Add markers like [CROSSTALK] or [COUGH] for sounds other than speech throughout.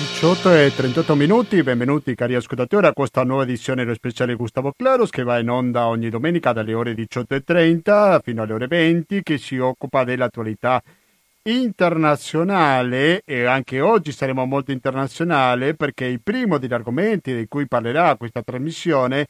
18 e 38 minuti, benvenuti cari ascoltatori a questa nuova edizione dello speciale Gustavo Claros che va in onda ogni domenica dalle ore 18.30 fino alle ore 20 che si occupa dell'attualità internazionale. E anche oggi saremo molto internazionale perché il primo degli argomenti di cui parlerà questa trasmissione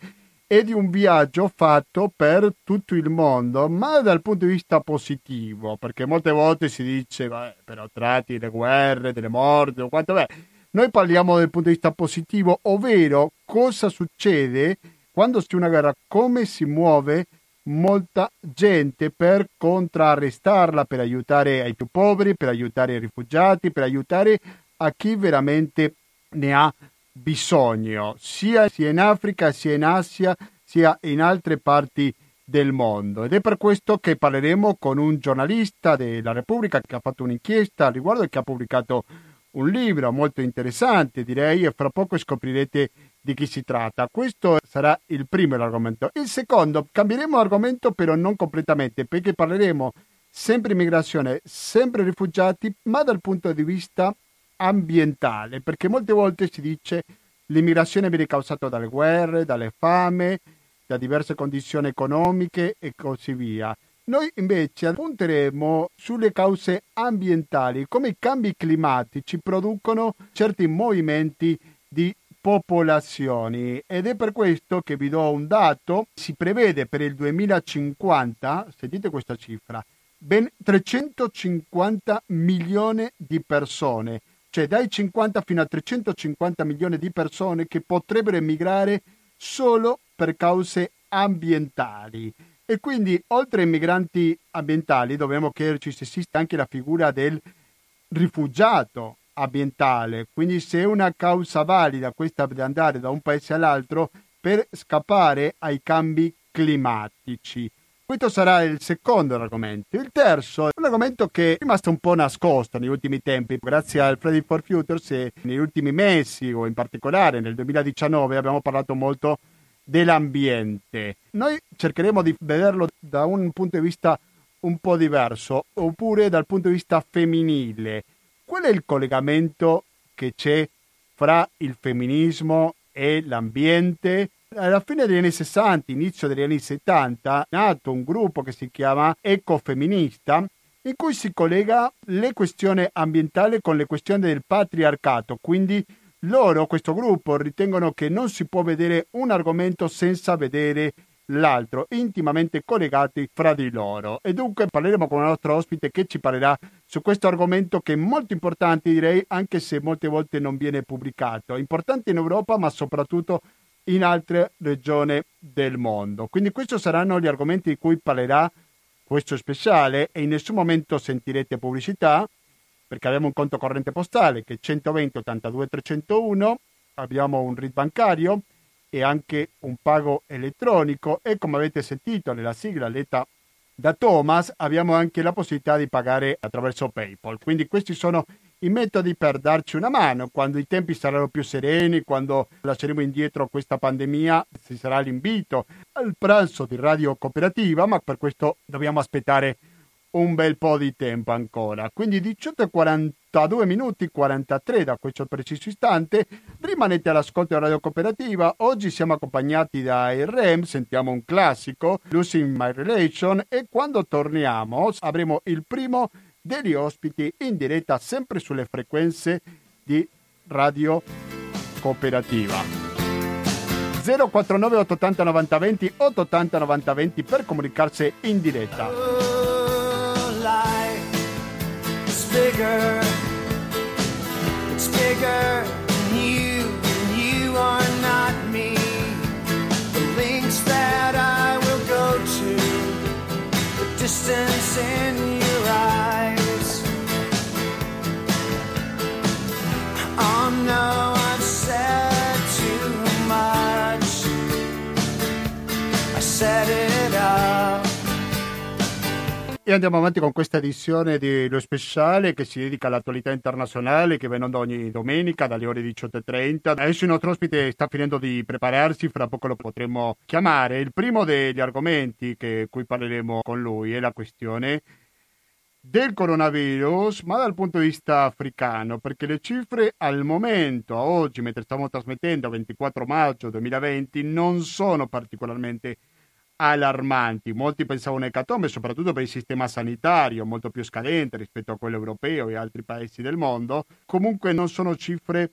è di un viaggio fatto per tutto il mondo, ma dal punto di vista positivo, perché molte volte si dice, però tratti le guerre, delle morti o quanto, beh, noi parliamo dal punto di vista positivo, ovvero cosa succede quando c'è una guerra, come si muove molta gente per contrarrestarla, per aiutare ai più poveri, per aiutare i rifugiati, per aiutare a chi veramente ne ha bisogno, sia in Africa, sia in Asia, sia in altre parti del mondo. Ed è per questo che parleremo con un giornalista della Repubblica che ha fatto un'inchiesta al riguardo e che ha pubblicato un libro molto interessante, direi, e fra poco scoprirete di chi si tratta. Questo sarà il primo argomento. Il secondo, cambieremo argomento però non completamente, perché parleremo sempre immigrazione, sempre rifugiati, ma dal punto di vista ambientale, perché molte volte si dice l'immigrazione viene causata dalle guerre, dalle fame, da diverse condizioni economiche e così via. Noi invece punteremo sulle cause ambientali, come i cambi climatici producono certi movimenti di popolazioni ed è per questo che vi do un dato, si prevede per il 2050, sentite questa cifra, ben 350 milioni di persone cioè dai 50 fino a 350 milioni di persone che potrebbero emigrare solo per cause ambientali. E quindi, oltre ai migranti ambientali, dobbiamo chiederci se esiste anche la figura del rifugiato ambientale. Quindi, se è una causa valida questa di andare da un paese all'altro per scappare ai cambi climatici. Questo sarà il secondo argomento. Il terzo è un argomento che è rimasto un po' nascosto negli ultimi tempi, grazie al Friday for Futures e negli ultimi mesi o in particolare nel 2019 abbiamo parlato molto dell'ambiente. Noi cercheremo di vederlo da un punto di vista un po' diverso, oppure dal punto di vista femminile. Qual è il collegamento che c'è fra il femminismo e l'ambiente? alla fine degli anni 60, inizio degli anni 70, è nato un gruppo che si chiama Ecofemminista, in cui si collega le questioni ambientali con le questioni del patriarcato, quindi loro, questo gruppo, ritengono che non si può vedere un argomento senza vedere l'altro, intimamente collegati fra di loro. E dunque parleremo con un nostro ospite che ci parlerà su questo argomento che è molto importante, direi, anche se molte volte non viene pubblicato. Importante in Europa, ma soprattutto in altre regioni del mondo. Quindi questi saranno gli argomenti di cui parlerà questo speciale e in nessun momento sentirete pubblicità perché abbiamo un conto corrente postale che è 120 82 301, abbiamo un RID bancario e anche un pago elettronico e come avete sentito nella sigla letta da Thomas abbiamo anche la possibilità di pagare attraverso PayPal. Quindi questi sono i metodi per darci una mano quando i tempi saranno più sereni, quando lasceremo indietro questa pandemia, ci sarà l'invito al pranzo di Radio Cooperativa, ma per questo dobbiamo aspettare un bel po' di tempo ancora. Quindi 18.42 minuti 43 da questo preciso istante. Rimanete all'ascolto di Radio Cooperativa. Oggi siamo accompagnati da REM, sentiamo un classico, Losing My Relation e quando torniamo avremo il primo degli ospiti in diretta sempre sulle frequenze di Radio Cooperativa. 049 880 90 20 880 90 20 per comunicarsi in diretta. It's E andiamo avanti con questa edizione dello speciale che si dedica all'attualità internazionale che viene ogni domenica dalle ore 18.30. Adesso il nostro ospite sta finendo di prepararsi, fra poco lo potremo chiamare. Il primo degli argomenti che cui parleremo con lui è la questione del coronavirus, ma dal punto di vista africano, perché le cifre al momento, a oggi, mentre stiamo trasmettendo, 24 maggio 2020, non sono particolarmente allarmanti. Molti pensavano ecatombe, soprattutto per il sistema sanitario, molto più scadente rispetto a quello europeo e altri paesi del mondo. Comunque non sono cifre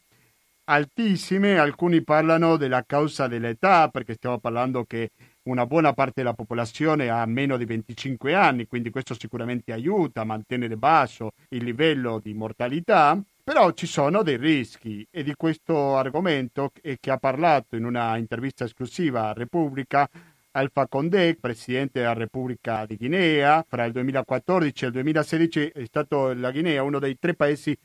altissime, alcuni parlano della causa dell'età, perché stiamo parlando che una buona parte della popolazione ha meno di 25 anni, quindi questo sicuramente aiuta a mantenere basso il livello di mortalità. Però ci sono dei rischi e di questo argomento che ha parlato in una intervista esclusiva a Repubblica Alfa Condé, presidente della Repubblica di Guinea. Fra il 2014 e il 2016 è stato la Guinea uno dei tre paesi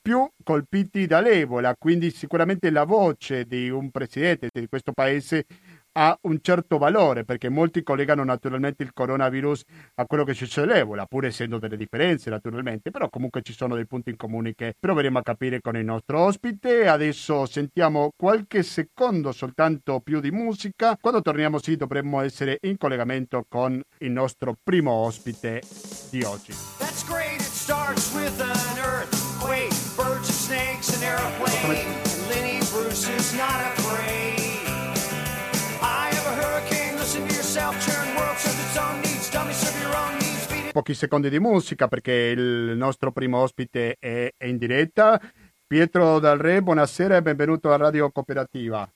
più colpiti dall'Ebola, quindi sicuramente la voce di un presidente di questo paese ha un certo valore perché molti collegano naturalmente il coronavirus a quello che succede all'Ebola, pur essendo delle differenze naturalmente, però comunque ci sono dei punti in comune che proveremo a capire con il nostro ospite. Adesso sentiamo qualche secondo soltanto più di musica. Quando torniamo sì dovremmo essere in collegamento con il nostro primo ospite di oggi. That's great. It starts with an earthquake, birds and snakes, an airplane. Lenny Bruce is not afraid. Pochi secondi di musica perché il nostro primo ospite è, è in diretta. Pietro Dal Re, buonasera e benvenuto a Radio Cooperativa.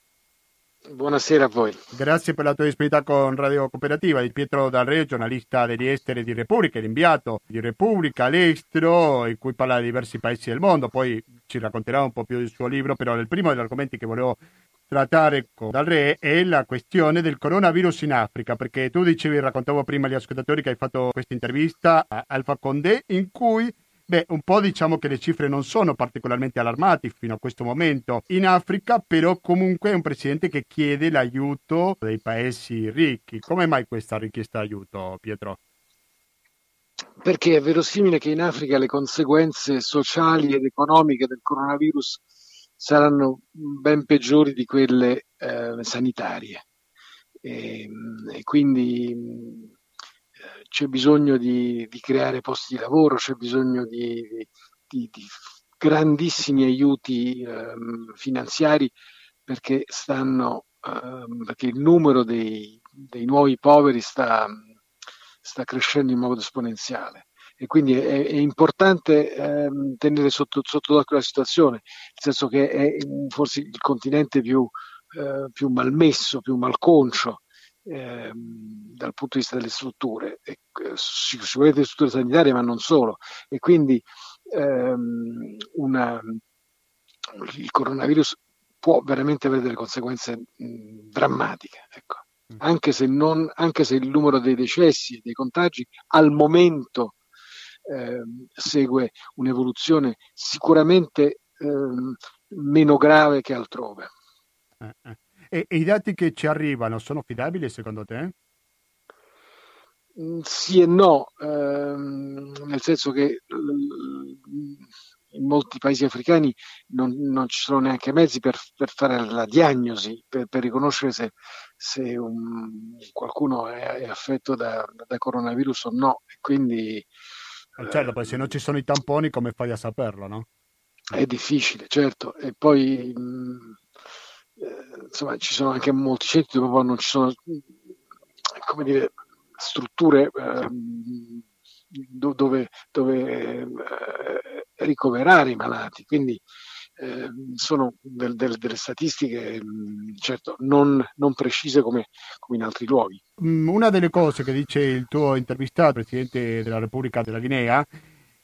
Buonasera a voi. Grazie per la tua disponibilità con Radio Cooperativa. Di Pietro Dal Re, giornalista degli esteri di Repubblica, l'inviato di Repubblica all'estero, in cui parla di diversi paesi del mondo. Poi ci racconterà un po' più del suo libro, però il primo degli argomenti che volevo trattare con Dal Re è la questione del coronavirus in Africa, perché tu dicevi, raccontavo prima agli ascoltatori che hai fatto questa intervista a Alfa Condé in cui Beh, un po' diciamo che le cifre non sono particolarmente allarmanti fino a questo momento in Africa, però comunque è un presidente che chiede l'aiuto dei paesi ricchi. Come mai questa richiesta di aiuto, Pietro? Perché è verosimile che in Africa le conseguenze sociali ed economiche del coronavirus saranno ben peggiori di quelle eh, sanitarie. E, e quindi eh, c'è bisogno di, di, creare posti di lavoro, c'è bisogno di, di, di grandissimi aiuti eh, finanziari perché, stanno, ehm, perché il numero dei, dei nuovi poveri sta, sta crescendo in modo esponenziale e quindi è, è importante ehm, tenere sotto, sotto d'occhio la situazione, nel senso che è forse il continente più, eh, più malmesso, più malconcio ehm, dal punto di vista delle strutture, e, eh, sicuramente le strutture sanitarie, ma non solo. E quindi ehm, una, il coronavirus può veramente avere delle conseguenze mh, drammatiche. Ecco. Mm. Anche se, non, anche se il numero dei decessi e dei contagi al momento eh, segue un'evoluzione sicuramente eh, meno grave che altrove. Eh, eh. E, e, i dati che ci arrivano sono affidabili secondo te? Mm, sì e no, ehm, nel senso che in molti paesi africani non, non, ci sono neanche mezzi per, per fare la diagnosi, per, per riconoscere se, se un, qualcuno è, è affetto da, da, coronavirus o no. E quindi certo, poi se non ci sono i tamponi come fai a saperlo, no? È difficile, certo. E poi mh, mm, eh, insomma ci sono anche molti centri dove non ci sono come dire, strutture eh, dove, dove eh, ricoverare i malati. Quindi eh, sono del, del, delle statistiche mm, certo non, non precise come, come, in altri luoghi. Mm, una delle cose che dice il tuo intervistato, Presidente della Repubblica della Guinea,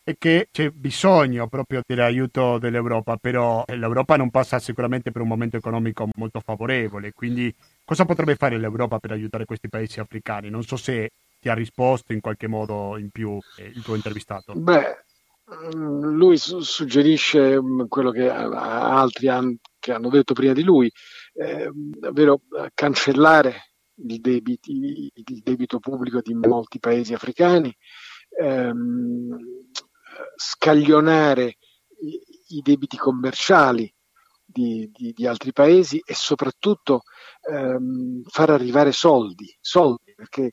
è che c'è bisogno proprio dell'aiuto dell'Europa, però l'Europa non passa sicuramente per un momento economico molto favorevole, quindi cosa potrebbe fare l'Europa per aiutare questi paesi africani? Non so se ti ha risposto in qualche modo in più eh, il tuo intervistato. Beh, lui su- suggerisce mm, quello che altri han, che hanno detto prima di lui, eh, ovvero cancellare il, debiti, il, debito pubblico di molti paesi africani, ehm, scaglionare i, i, debiti commerciali di, di, di, altri paesi e soprattutto ehm, far arrivare soldi, soldi perché ehm,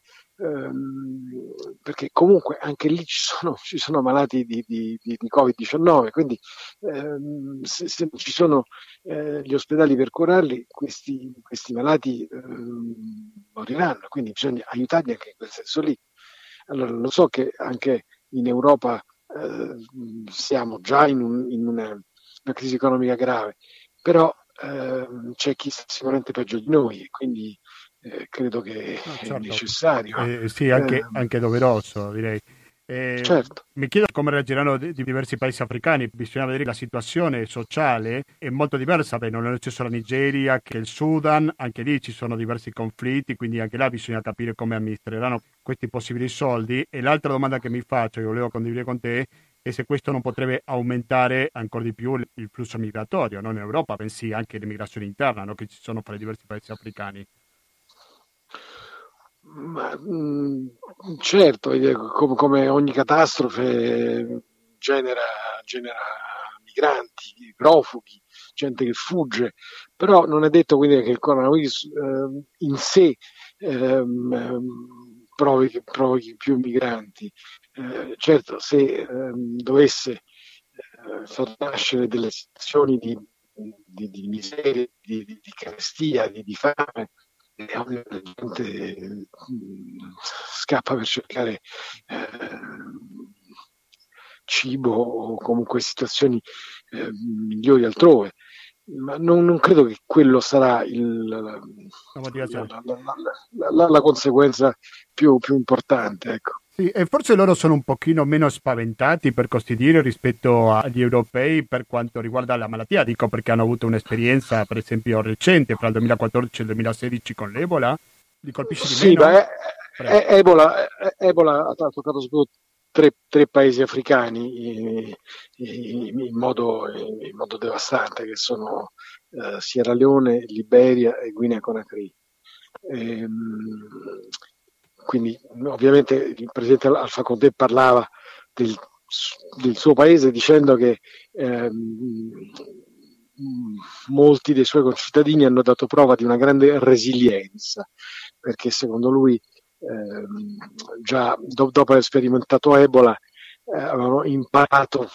perché comunque anche lì ci sono, ci sono malati di, di, di, di Covid-19, quindi ehm, se, se, non ci sono eh, gli ospedali per curarli, questi, questi malati ehm, moriranno, quindi bisogna aiutarli anche in quel senso lì. Allora, lo so che anche in Europa eh, siamo già in, un, in una, una, crisi economica grave, però eh, c'è chi sta sicuramente peggio di noi e quindi eh, credo che no, certo. è necessario. Eh, sì, anche, ehm, anche doveroso direi. Eh, certo. Mi chiedo come reagiranno di, di, diversi paesi africani, bisogna vedere la situazione sociale è molto diversa, Beh, non è stesso la Nigeria che il Sudan, anche lì ci sono diversi conflitti, quindi anche là bisogna capire come amministreranno questi possibili soldi. E l'altra domanda che mi faccio, che volevo condividere con te, è se questo non potrebbe aumentare ancora di più il flusso migratorio, non in Europa, bensì anche l'immigrazione interna no? che ci sono fra i diversi paesi africani. Ma, mh, certo, come, ogni catastrofe genera, genera migranti, profughi, gente che fugge, però non è detto quindi che il coronavirus eh, in sé ehm, provochi, provochi, più migranti. Eh, certo, se ehm, dovesse eh, far nascere delle situazioni di, di, di miseria, di, di, carestia, di, di fame, la gente scappa per cercare eh, cibo o comunque situazioni eh, migliori altrove. Ma non, non, credo che quello sarà il, la, la, la, la, conseguenza più, più importante. Ecco. Sì, e forse loro sono un pochino meno spaventati, per così dire, rispetto agli europei per quanto riguarda la malattia. Dico perché hanno avuto un'esperienza, per esempio, recente, fra il 2014 e il 2016 con l'Ebola. Li colpisce di sì, meno? Beh, eh, Ebola, Ebola ha toccato soprattutto tre, tre, paesi africani in, in, modo, in, modo, devastante, che sono uh, Sierra Leone, Liberia e Guinea Conakry. Ehm, quindi ovviamente il presidente Alfa Condé parlava del, del suo paese dicendo che ehm, molti dei suoi concittadini hanno dato prova di una grande resilienza, perché secondo lui ehm, già do, dopo aver sperimentato Ebola eh, avevano imparato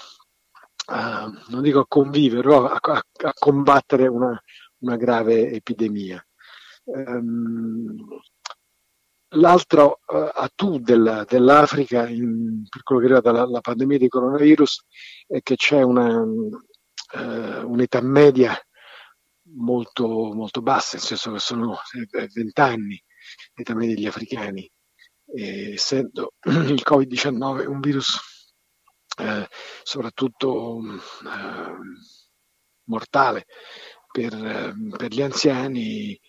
a, non dico a convivere, però a, a, a combattere una, una, grave epidemia. Um, L'altro uh, atu del, dell'Africa in, per quello che riguarda la, pandemia di coronavirus è che c'è una, uh, un'età media molto, molto bassa, nel senso che sono 20 anni l'età media degli africani, e essendo [CLEARS THROAT] il Covid-19 un virus eh, soprattutto eh, mortale per, per, gli anziani,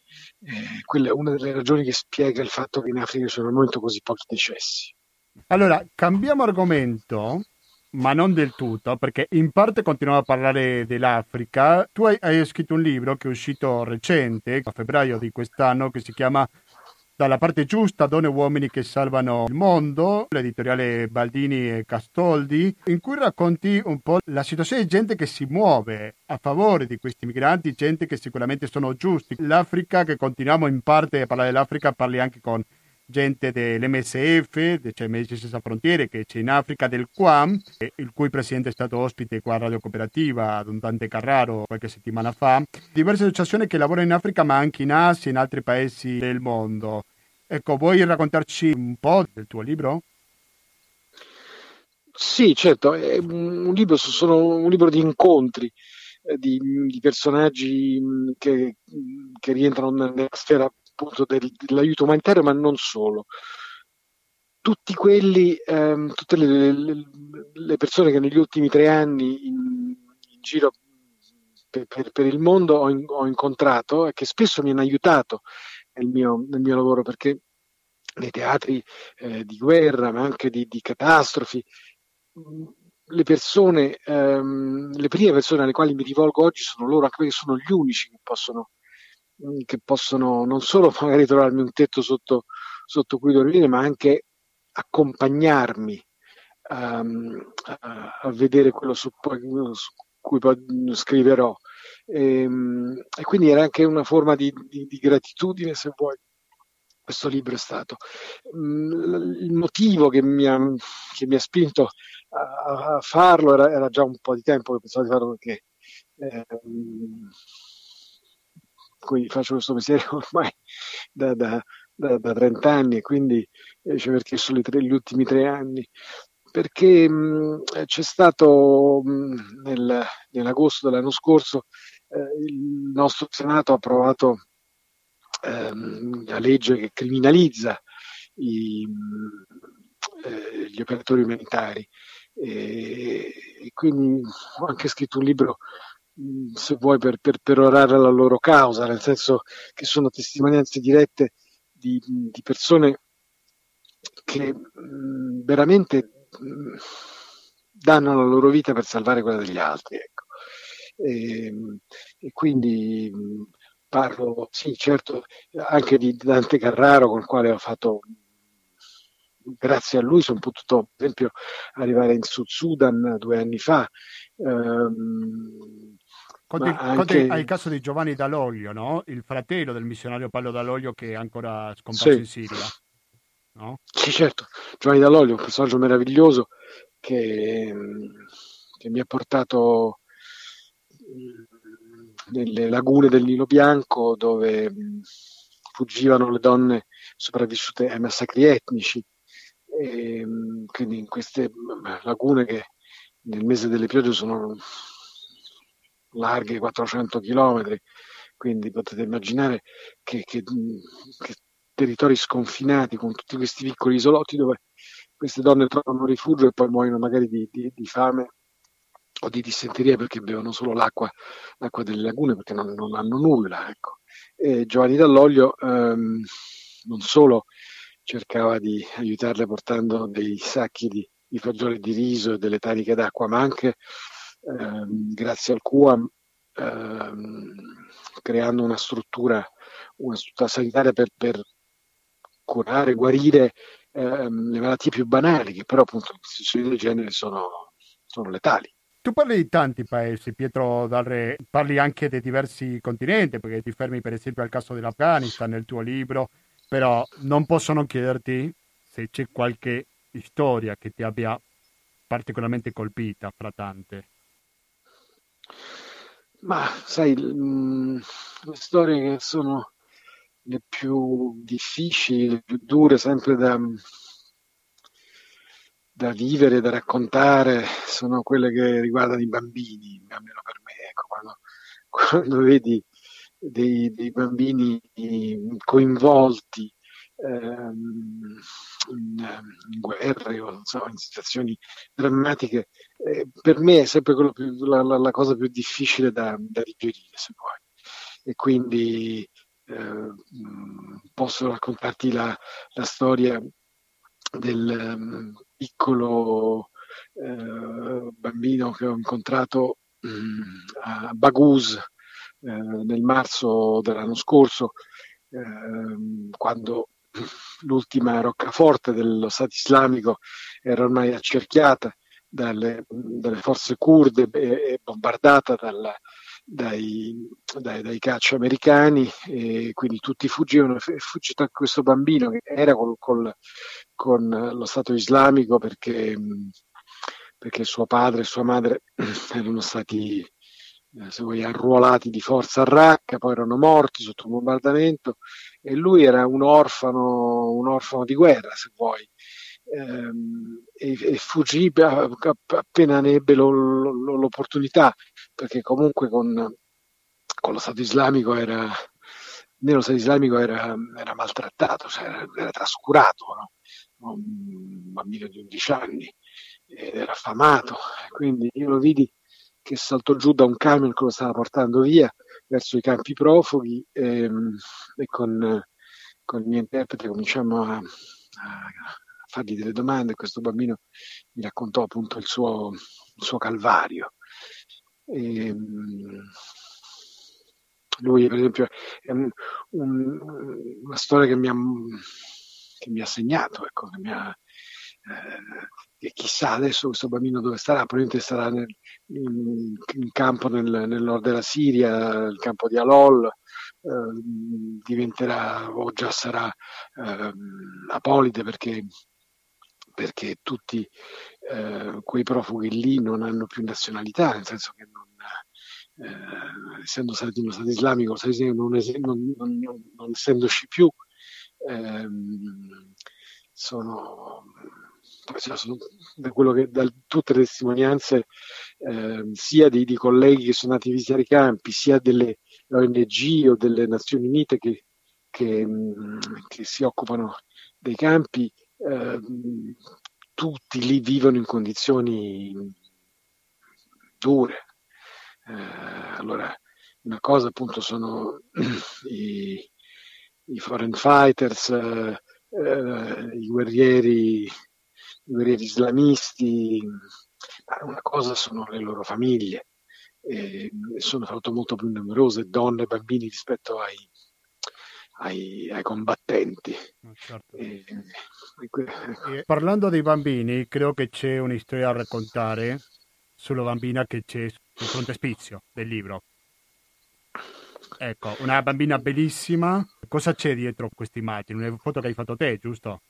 eh, quella è una delle ragioni che spiega il fatto che in Africa sono al momento così pochi decessi. Allora, cambiamo argomento, ma non del tutto, perché in parte continuiamo a parlare dell'Africa. Tu hai, hai scritto un libro che è uscito recente, a febbraio di quest'anno, che si chiama dalla parte giusta, donne e uomini che salvano il mondo, l'editoriale Baldini e Castoldi, in cui racconti un po' la situazione di gente che si muove a favore di questi migranti, gente che sicuramente sono giusti. L'Africa, che continuiamo in parte a parlare dell'Africa, parli anche con gente dell'MSF, cioè Medici Senza Frontiere, che c'è in Africa, del QAM, il cui presidente è stato ospite qua a Radio Cooperativa, Don Dante Carraro, qualche settimana fa. Diverse associazioni che lavorano in Africa, ma anche in Asia e in altri paesi del mondo. Ecco, vuoi raccontarci un po' del tuo libro? Sì, certo, è un libro, sono un libro di incontri eh, di, di personaggi che, che rientrano nella sfera appunto del, dell'aiuto umanitario, ma non solo. Tutti quelli, ehm, tutte le, le, le, persone che negli ultimi tre anni in, in giro per, per, per, il mondo ho, in, ho, incontrato e che spesso mi hanno aiutato nel mio, nel mio lavoro, perché nei teatri eh, di guerra, ma anche di, di catastrofi, le persone, ehm, le prime persone alle quali mi rivolgo oggi sono loro, anche perché sono gli unici che possono Mm, che possono non solo [LAUGHS] magari trovarmi un tetto sotto, sotto cui dormire, ma anche accompagnarmi um, a, a, vedere quello su, su cui poi scriverò. E, ehm, e, quindi era anche una forma di, di, di gratitudine, se vuoi, questo libro è stato. Mm, il motivo che mi ha, che mi ha spinto a, a farlo era, era, già un po' di tempo che pensavo di farlo perché eh, qui faccio questo mestiere [LAUGHS] ormai da, da, da, da 30 anni e quindi eh, cioè perché solo tre, gli ultimi tre anni. Perché mh, c'è stato mh, nel, nell'agosto dell'anno scorso eh, il nostro Senato ha approvato ehm, la legge che criminalizza i, eh, gli operatori umanitari. E, quindi ho anche scritto un libro se vuoi per, per perorare la loro causa nel senso che sono testimonianze dirette di, di persone che mh, veramente mh, danno la loro vita per salvare quella degli altri ecco. e, e quindi parlo, sì, certo, anche di Dante Carraro, con quale ho fatto, grazie a lui, sono potuto, per esempio, arrivare in Sud Sudan due anni fa. Um, Conte, anche... hai il caso di Giovanni Dall'Olio, no? il fratello del missionario Paolo Dall'Olio che è ancora scomparso sì. in Siria. No? Sì, certo, Giovanni Dall'Olio è un personaggio meraviglioso che, che mi ha portato nelle lagune del Nilo Bianco dove fuggivano le donne sopravvissute ai massacri etnici. E, quindi in queste lagune che nel mese delle piogge sono larghe 400 km, quindi potete immaginare che, che, che territori sconfinati con tutti questi piccoli isolotti dove queste donne trovano rifugio e poi muoiono magari di, di, di fame o di dissenteria perché bevono solo l'acqua, l'acqua delle lagune perché non, non hanno nulla. Ecco. Giovanni Dall'Olio ehm, non solo cercava di aiutarle portando dei sacchi di, di fagioli di riso e delle taniche d'acqua, ma anche ehm, grazie al QAM ehm, creando una struttura, una struttura sanitaria per, per curare, guarire ehm, le malattie più banali, che però appunto in situazioni del genere sono, sono letali. Tu parli di tanti paesi, Pietro Dalre, parli anche di diversi continenti, perché ti fermi per esempio al caso dell'Afghanistan nel tuo libro, però non posso non chiederti se c'è qualche storia che ti abbia particolarmente colpita fra tante. Ma sai, mm, le storie che sono le più difficili, le più dure, sempre da, da vivere, da raccontare, sono quelle che riguardano i bambini, almeno per me. Ecco, quando, [LAUGHS] quando vedi dei, dei, bambini coinvolti ehm, in, in, guerre o so, in situazioni drammatiche, eh, per me è sempre più, la, la, la, cosa più difficile da, da digerire, se vuoi. E quindi eh, posso raccontarti la, la storia del um, piccolo uh, bambino che ho incontrato um, a Baghouz uh, nel marzo dell'anno scorso, uh, quando l'ultima roccaforte dello Stato islamico era ormai accerchiata dalle, dalle forze kurde e, bombardata dalla, dai, dai, dai caccia americani e quindi tutti fuggivano, è fuggito anche questo bambino che era col, col, con lo Stato islamico perché, perché suo padre e sua madre [CLEARS THROAT] erano stati se vuoi, arruolati di forza a Raqqa, poi erano morti sotto un bombardamento e lui era un orfano, un orfano di guerra, se vuoi. Ehm, e, e, fuggì appena ne ebbe lo, lo, l'opportunità perché comunque con, con lo Stato islamico era, nello Stato islamico era, era maltrattato, cioè era, era, trascurato, no? un bambino di 11 anni ed era affamato, quindi io lo vidi che saltò giù da un camion che lo stava portando via verso i campi profughi e, ehm, e con, con, il mio interprete cominciamo a, a, fargli delle domande. Questo bambino mi raccontò appunto il suo, il suo calvario. E, ehm, lui, per esempio, è un, una storia che mi ha, che mi ha segnato, ecco, che mi ha, eh, chissà adesso questo bambino dove starà, probabilmente starà nel, in, in, campo nel, nel, nord della Siria, il campo di Alol, eh, diventerà o già sarà eh, apolide perché, perché tutti eh, quei profughi lì non hanno più nazionalità, nel senso che non, eh, essendo stati uno Stato islamico, non, non, non, non essendoci più, ehm, sono, da, che, da tutte le testimonianze eh, sia di, di, colleghi che sono andati a visitare i campi, sia delle ONG o delle Nazioni Unite che, che, che si occupano dei campi, eh, tutti lì vivono in condizioni dure. Eh, allora, una cosa appunto sono [CLEARS THROAT] i, i foreign fighters, eh, i guerrieri, guerrieri islamisti, una cosa sono le loro famiglie, e sono molto, molto più numerose donne e bambini rispetto ai, ai, ai combattenti. Ah, certo. E, e, parlando dei bambini, credo che c'è una storia da raccontare sulla bambina che c'è sul frontespizio del libro. Ecco, una bambina bellissima. Cosa c'è dietro questa immagine? Una foto che hai fatto te, giusto?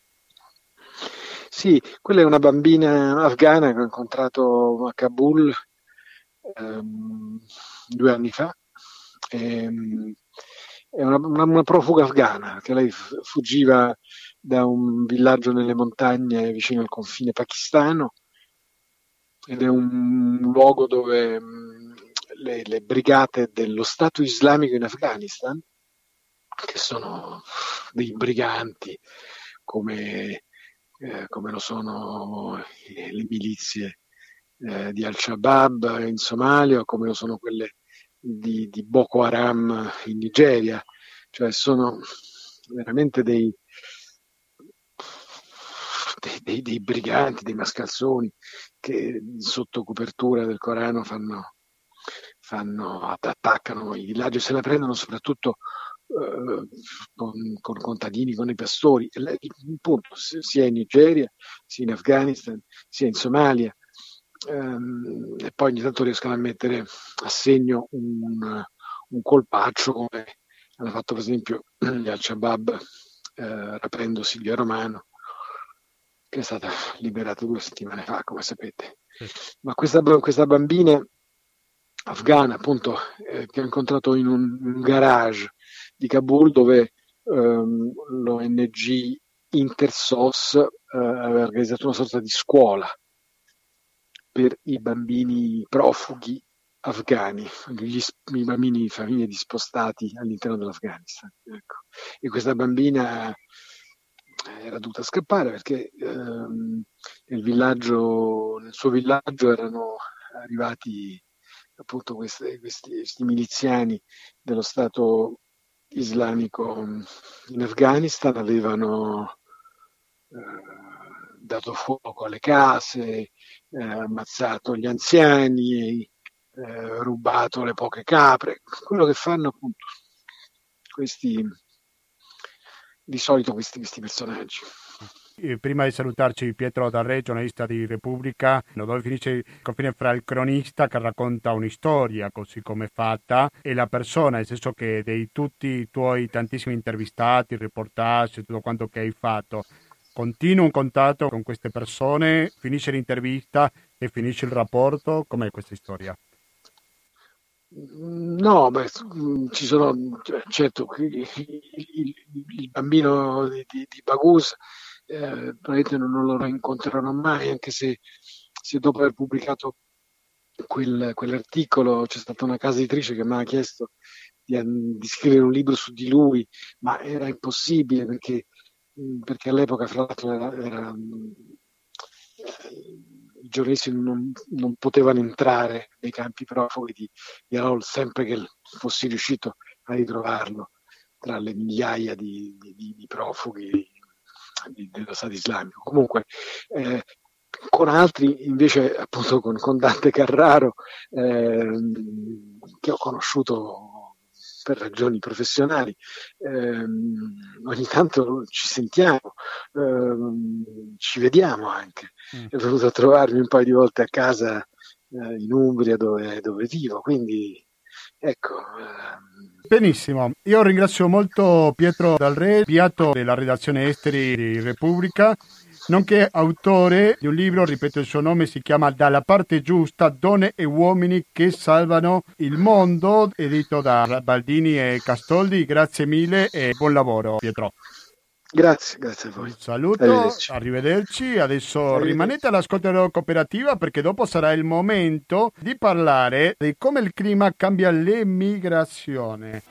Sì, quella è una bambina afghana che ho incontrato a Kabul ehm, due anni fa. Ehm, è una, una, una, profuga afghana che lei fuggiva da un villaggio nelle montagne vicino al confine pakistano ed è un luogo dove mh, le, le, brigate dello Stato islamico in Afghanistan, che sono dei briganti come, eh, come lo sono le milizie eh, di Al-Shabaab in Somalia o come lo sono quelle di, di Boko Haram in Nigeria, cioè sono veramente dei, dei, dei, dei, briganti, dei mascalzoni che sotto copertura del Corano fanno, fanno attaccano i villaggi e se la prendono soprattutto eh, con, con contadini, con i pastori, appunto, sia in Nigeria, sia in Afghanistan, sia in Somalia, ehm, e poi ogni tanto riescono a mettere a segno un, un colpaccio come hanno fatto per esempio [CLEARS THROAT] gli Al-Shabaab eh, rapendo Silvia Romano che è stata liberata due settimane fa come sapete. Ma questa, questa bambina afghana appunto eh, che ho incontrato in un, un, garage di Kabul dove ehm, l'ONG Intersos eh, aveva organizzato una sorta di scuola per i bambini profughi afghani, gli, i bambini di famiglie dispostati all'interno dell'Afghanistan. Ecco. E questa bambina era dovuta scappare perché ehm, nel, villaggio, nel suo villaggio erano arrivati appunto questi, questi, questi miliziani dello Stato islamico in Afghanistan, avevano eh, dato fuoco alle case, eh, ammazzato gli anziani, eh, rubato le poche capre, quello che fanno appunto questi, di solito questi, questi personaggi. Prima di salutarci Pietro Darre, giornalista di Repubblica, dove finisce il confine fra il cronista che racconta una storia così come è fatta e la persona, nel senso che dei tutti i tuoi tantissimi intervistati, reportage, tutto quanto che hai fatto, continua un contatto con queste persone, finisce l'intervista e finisce il rapporto? Com'è questa storia? No, beh, ci sono, cioè, certo, il, il, il bambino di, di, di Bagus eh, probabilmente non, lo incontrerò mai, anche se, se dopo aver pubblicato quel, quell'articolo c'è stata una casa editrice che mi ha chiesto di, di, scrivere un libro su di lui, ma era impossibile perché perché all'epoca fra l'altro era, era, eh, i giornalisti non, non, potevano entrare nei campi profughi di, di Raul sempre che fossi riuscito a ritrovarlo tra le migliaia di, di, di profughi dello Stato islamico. Comunque, eh, con altri invece, appunto con, con Dante Carraro, eh, che ho conosciuto per ragioni professionali, ehm, ogni tanto ci sentiamo, ehm, ci vediamo anche. Mm. È venuto a trovarmi un paio di volte a casa eh, in Umbria dove, dove vivo, quindi Ecco. Ehm. Benissimo, io ringrazio molto Pietro Dal Re, inviato della redazione esteri di Repubblica, nonché autore di un libro, ripeto il suo nome, si chiama Dalla parte giusta, donne e uomini che salvano il mondo, edito da Baldini e Castoldi. Grazie mille e buon lavoro Pietro. Grazie, grazie a voi. Un saluto, arrivederci. arrivederci. Adesso arrivederci. rimanete all'ascolto della cooperativa perché dopo sarà il momento di parlare di come il clima cambia l'emigrazione.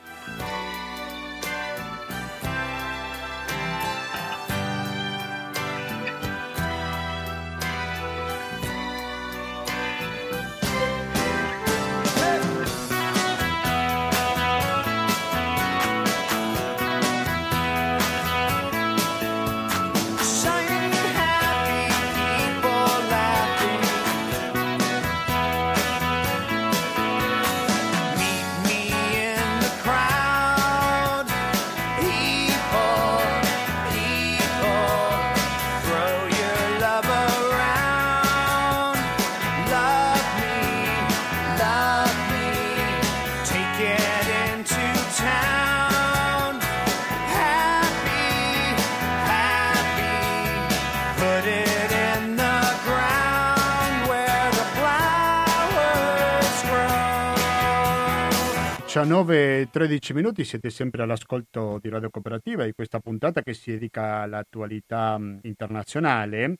E 13 minuti siete sempre all'ascolto di Radio Cooperativa di questa puntata che si dedica all'attualità internazionale.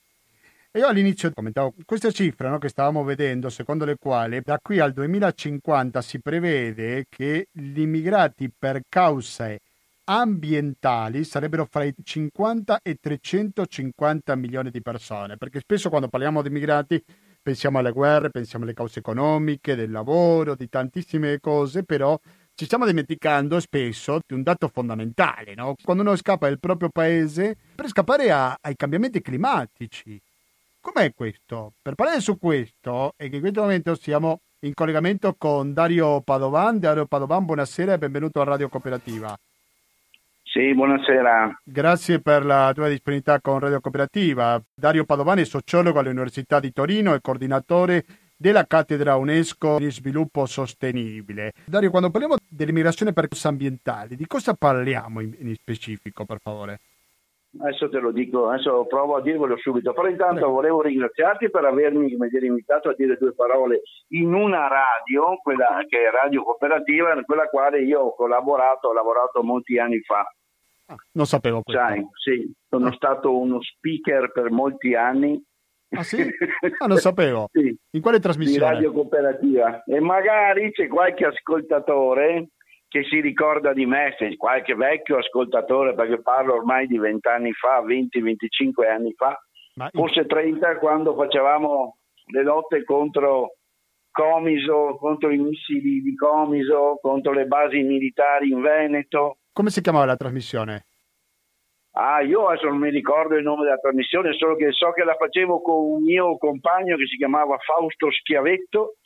E io all'inizio commentavo questa cifra no, che stavamo vedendo, secondo le quali da qui al 2050 si prevede che gli immigrati per cause ambientali sarebbero fra i 50 e 350 milioni di persone, perché spesso quando parliamo di immigrati pensiamo alle guerre, pensiamo alle cause economiche, del lavoro, di tantissime cose, però ci stiamo dimenticando spesso di un dato fondamentale, no? quando uno scappa dal proprio paese per scappare a, ai cambiamenti climatici. Com'è questo? Per parlare su questo, e che in questo momento siamo in collegamento con Dario Padovan. Dario Padovan, buonasera e benvenuto a Radio Cooperativa. Sì, buonasera. Grazie per la tua disponibilità con Radio Cooperativa. Dario Padovan è sociologo all'Università di Torino e coordinatore della cattedra UNESCO di sviluppo sostenibile. Dario, quando parliamo dell'immigrazione per cause ambientali, di cosa parliamo in, in, specifico, per favore? Adesso te lo dico, adesso provo a dirvelo subito, però intanto Beh. volevo ringraziarti per avermi dire, invitato a dire due parole in una radio, quella che è Radio Cooperativa, in quella quale io ho collaborato, ho lavorato molti anni fa. Ah, non sapevo questo. Sai, sì, sono ah. stato uno speaker per molti anni Ah sì? [LAUGHS] Ah, lo sapevo. sì. In quale trasmissione? Di Radio Cooperativa. E magari c'è qualche ascoltatore che si ricorda di me, se qualche vecchio ascoltatore, perché parlo ormai di vent'anni fa, 20-25 anni fa, Ma forse 30, quando facevamo le lotte contro Comiso, contro i missili di Comiso, contro le basi militari in Veneto. Come si chiamava la trasmissione? Ah, io adesso non mi ricordo il nome della trasmissione, solo che so che la facevo con un mio compagno che si chiamava Fausto Schiavetto,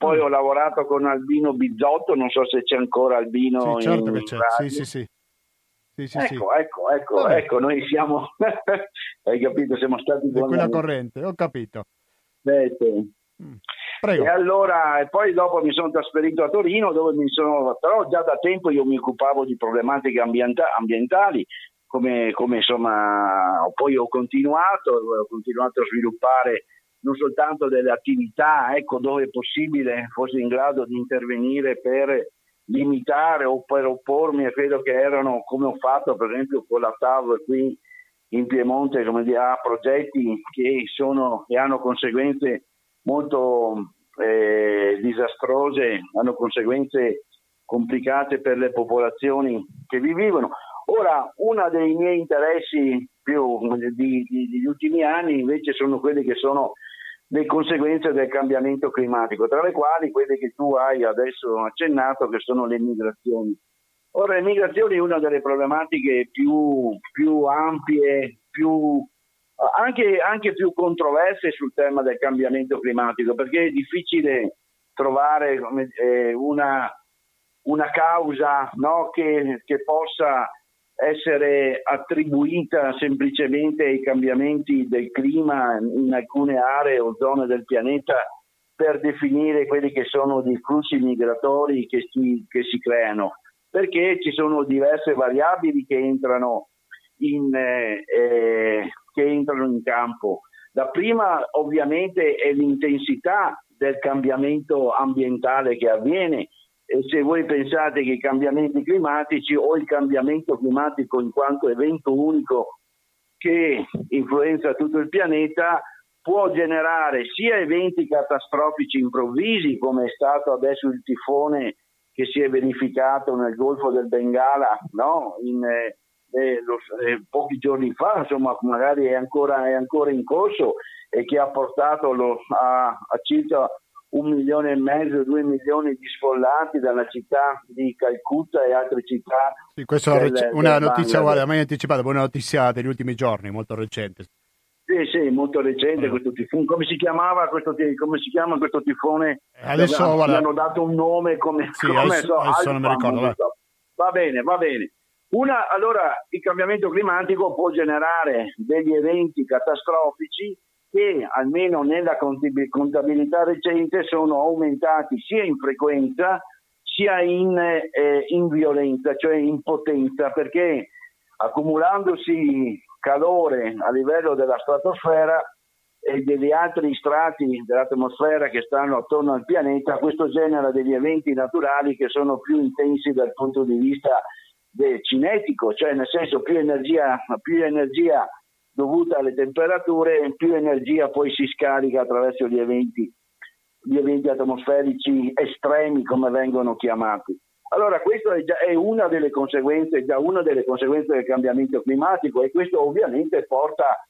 poi mm. ho lavorato con Albino Bizzotto, non so se c'è ancora Albino. Sì, certo che c'è, sì, sì, sì. Sì, sì, ecco, sì. ecco, ecco, ecco, noi siamo, [LAUGHS] hai capito, siamo stati di quella corrente, ho capito. Beh, sì. mm. E allora, e poi dopo mi sono trasferito a Torino, dove mi sono, però già da tempo io mi occupavo di problematiche ambienta- ambientali, come, come insomma poi ho continuato, ho continuato a sviluppare non soltanto delle attività, ecco, dove è possibile fosse in grado di intervenire per limitare o per oppormi e credo che erano, come ho fatto per esempio con la TAV qui in Piemonte, come dire, a progetti che sono e hanno conseguenze molto eh, disastrose, hanno conseguenze complicate per le popolazioni che vi vivono. Ora, uno dei miei interessi più degli ultimi anni invece sono quelli che sono le conseguenze del cambiamento climatico, tra le quali quelle che tu hai adesso accennato, che sono le migrazioni. Ora, le migrazioni è una delle problematiche più, più ampie, più, anche, anche, più controverse sul tema del cambiamento climatico, perché è difficile trovare una, una, causa no, che, che possa essere attribuita semplicemente ai cambiamenti del clima in alcune aree o zone del pianeta per definire quelli che sono i flussi migratori che si, che si creano, perché ci sono diverse variabili che entrano in, eh, eh, che entrano in campo. La prima ovviamente è l'intensità del cambiamento ambientale che avviene e se voi pensate che i cambiamenti climatici o il cambiamento climatico in quanto evento unico che influenza tutto il pianeta può generare sia eventi catastrofici improvvisi come è stato adesso il tifone che si è verificato nel Golfo del Bengala no? in, eh, eh, lo, eh, pochi giorni fa, insomma magari è ancora, è ancora in corso e che ha portato lo, a, a circa un milione e mezzo, due milioni di sfollati dalla città di Calcutta e altre città. Sì, questa è del, una notizia, guarda, mai anticipata, una notizia degli ultimi giorni, molto recente. Sì, sì, molto recente mm. questo tifone. Come si chiamava questo, come si chiama questo tifone? Adesso Aveva, guarda... hanno dato un nome come, sì, come adesso, so, adesso non mi ricordo. Va. va bene, va bene. Una, allora, il cambiamento climatico può generare degli eventi catastrofici che almeno nella contabilità recente sono aumentati sia in frequenza sia in, eh, in violenza, cioè in potenza, perché accumulandosi calore a livello della stratosfera e degli altri strati dell'atmosfera che stanno attorno al pianeta, questo genera degli eventi naturali che sono più intensi dal punto di vista cinetico, cioè nel senso più energia, più energia dovuta alle temperature, più energia poi si scarica attraverso gli eventi, gli eventi atmosferici estremi come vengono chiamati. Allora questa è, già, è una delle conseguenze, già una delle conseguenze del cambiamento climatico e questo ovviamente porta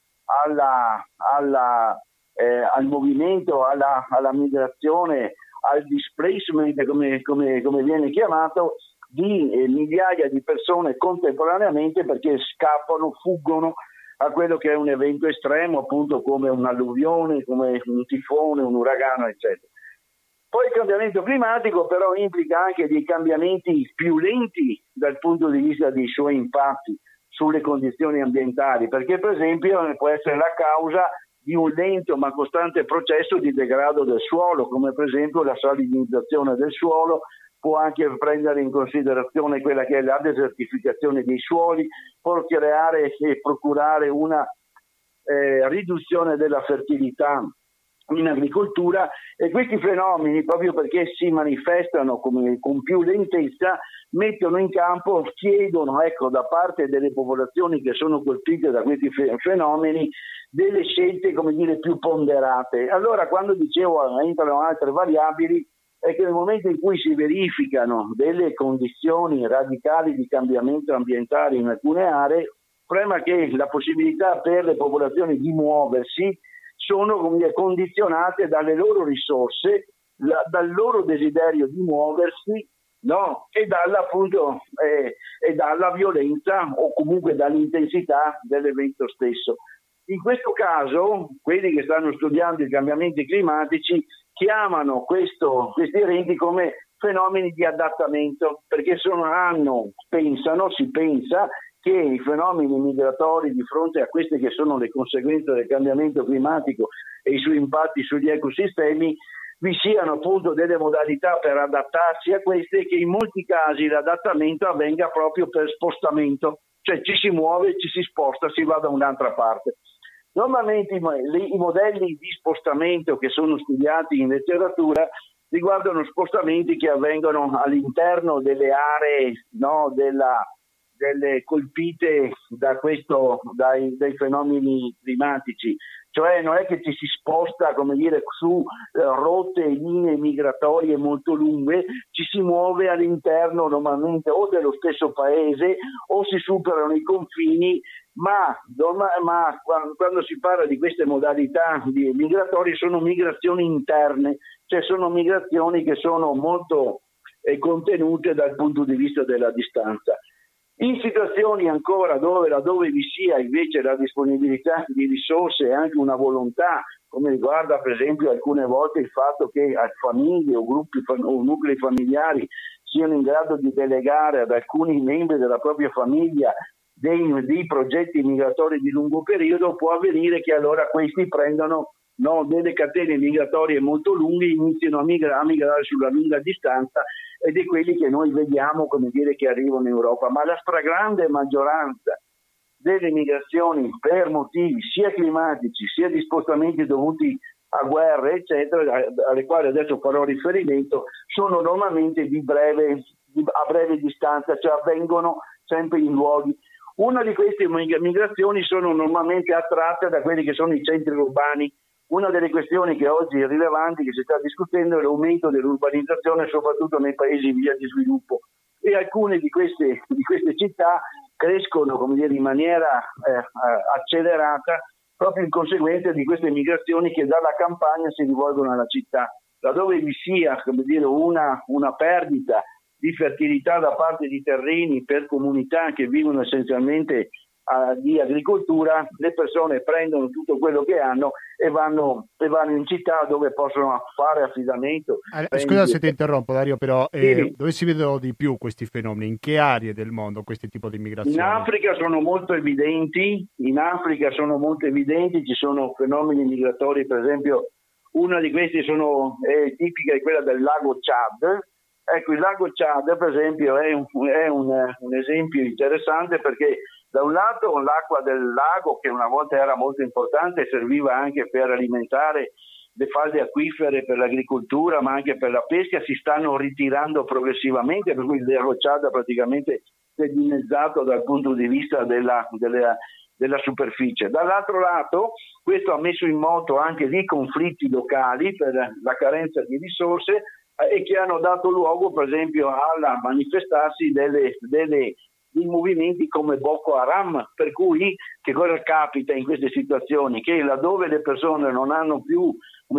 alla, alla, eh, al movimento, alla, alla, migrazione, al displacement come, come, come viene chiamato, di eh, migliaia di persone contemporaneamente perché scappano, fuggono a quello che è un evento estremo, appunto come un'alluvione, come un tifone, un uragano, eccetera. Poi il cambiamento climatico però implica anche dei cambiamenti più lenti dal punto di vista dei suoi impatti sulle condizioni ambientali, perché per esempio può essere la causa di un lento ma costante processo di degrado del suolo, come per esempio la salinizzazione del suolo, può anche prendere in considerazione quella che è la desertificazione dei suoli, può creare e procurare una eh, riduzione della fertilità in agricoltura e questi fenomeni, proprio perché si manifestano come, con più lentezza, mettono in campo, chiedono ecco, da parte delle popolazioni che sono colpite da questi fenomeni delle scelte come dire, più ponderate. Allora quando dicevo entrano altre variabili, è che nel momento in cui si verificano delle condizioni radicali di cambiamento ambientale in alcune aree, è che la possibilità per le popolazioni di muoversi sono condizionate dalle loro risorse, la, dal loro desiderio di muoversi no? e, dalla, appunto, eh, e dalla violenza o comunque dall'intensità dell'evento stesso. In questo caso, quelli che stanno studiando i cambiamenti climatici chiamano questo, questi eventi come fenomeni di adattamento, perché sono, hanno, pensano, si pensa che i fenomeni migratori di fronte a queste che sono le conseguenze del cambiamento climatico e i suoi impatti sugli ecosistemi vi siano appunto delle modalità per adattarsi a queste e che in molti casi l'adattamento avvenga proprio per spostamento, cioè ci si muove, ci si sposta, si va da un'altra parte. Normalmente i, modelli di spostamento che sono studiati in letteratura riguardano spostamenti che avvengono all'interno delle aree no, della, delle colpite da questo, dai, dai, fenomeni climatici, cioè non è che ci si sposta dire, su eh, rotte e linee migratorie molto lunghe, ci si muove all'interno normalmente o dello stesso paese o si superano i confini ma, ma, quando si parla di queste modalità migratorie sono migrazioni interne, cioè sono migrazioni che sono molto eh, contenute dal punto di vista della distanza. In situazioni ancora dove, laddove vi sia invece la disponibilità di risorse e anche una volontà, come riguarda per esempio alcune volte il fatto che famiglie o gruppi o nuclei familiari siano in grado di delegare ad alcuni membri della propria famiglia dei, dei progetti migratori di lungo periodo, può avvenire che allora questi prendano no, delle catene migratorie molto lunghe iniziano a migrare, a migrare, sulla lunga distanza ed è quelli che noi vediamo come dire che arrivano in Europa, ma la stragrande maggioranza delle migrazioni per motivi sia climatici sia di spostamenti dovuti a guerre, eccetera, alle quali adesso farò riferimento, sono normalmente di breve, di, a breve distanza, cioè avvengono sempre in luoghi. Una di queste migrazioni sono normalmente attratte da quelli che sono i centri urbani. Una delle questioni che oggi è rilevante, che si sta discutendo, è l'aumento dell'urbanizzazione, soprattutto nei paesi in via di sviluppo. E alcune di queste, di queste città crescono dire, in maniera eh, accelerata proprio in conseguenza di queste migrazioni che dalla campagna si rivolgono alla città. Laddove vi sia dire, una, una perdita di fertilità da parte di terreni per comunità che vivono essenzialmente di agricoltura, le persone prendono tutto quello che hanno e vanno, e vanno in città dove possono fare affidamento. Eh, scusa se ti interrompo Dario, però eh, sì. dove si vedono di più questi fenomeni? In che aree del mondo questi tipi di migrazioni? In Africa sono molto evidenti, in Africa sono molto evidenti, ci sono fenomeni migratori, per esempio una di questi sono, è tipica è quella del lago Chad, Ecco, il lago Chad, per esempio, è un, è un, un esempio interessante perché da un lato l'acqua del lago, che una volta era molto importante, serviva anche per alimentare le falde acquifere per l'agricoltura, ma anche per la pesca, si stanno ritirando progressivamente, per cui il lago Chad praticamente si è dimezzato dal punto di vista della, della, della superficie. Dall'altro lato, questo ha messo in moto anche dei conflitti locali per la carenza di risorse e che hanno dato luogo per esempio al manifestarsi delle, delle, di movimenti come Boko Haram, per cui che cosa capita in queste situazioni? Che laddove le persone non hanno più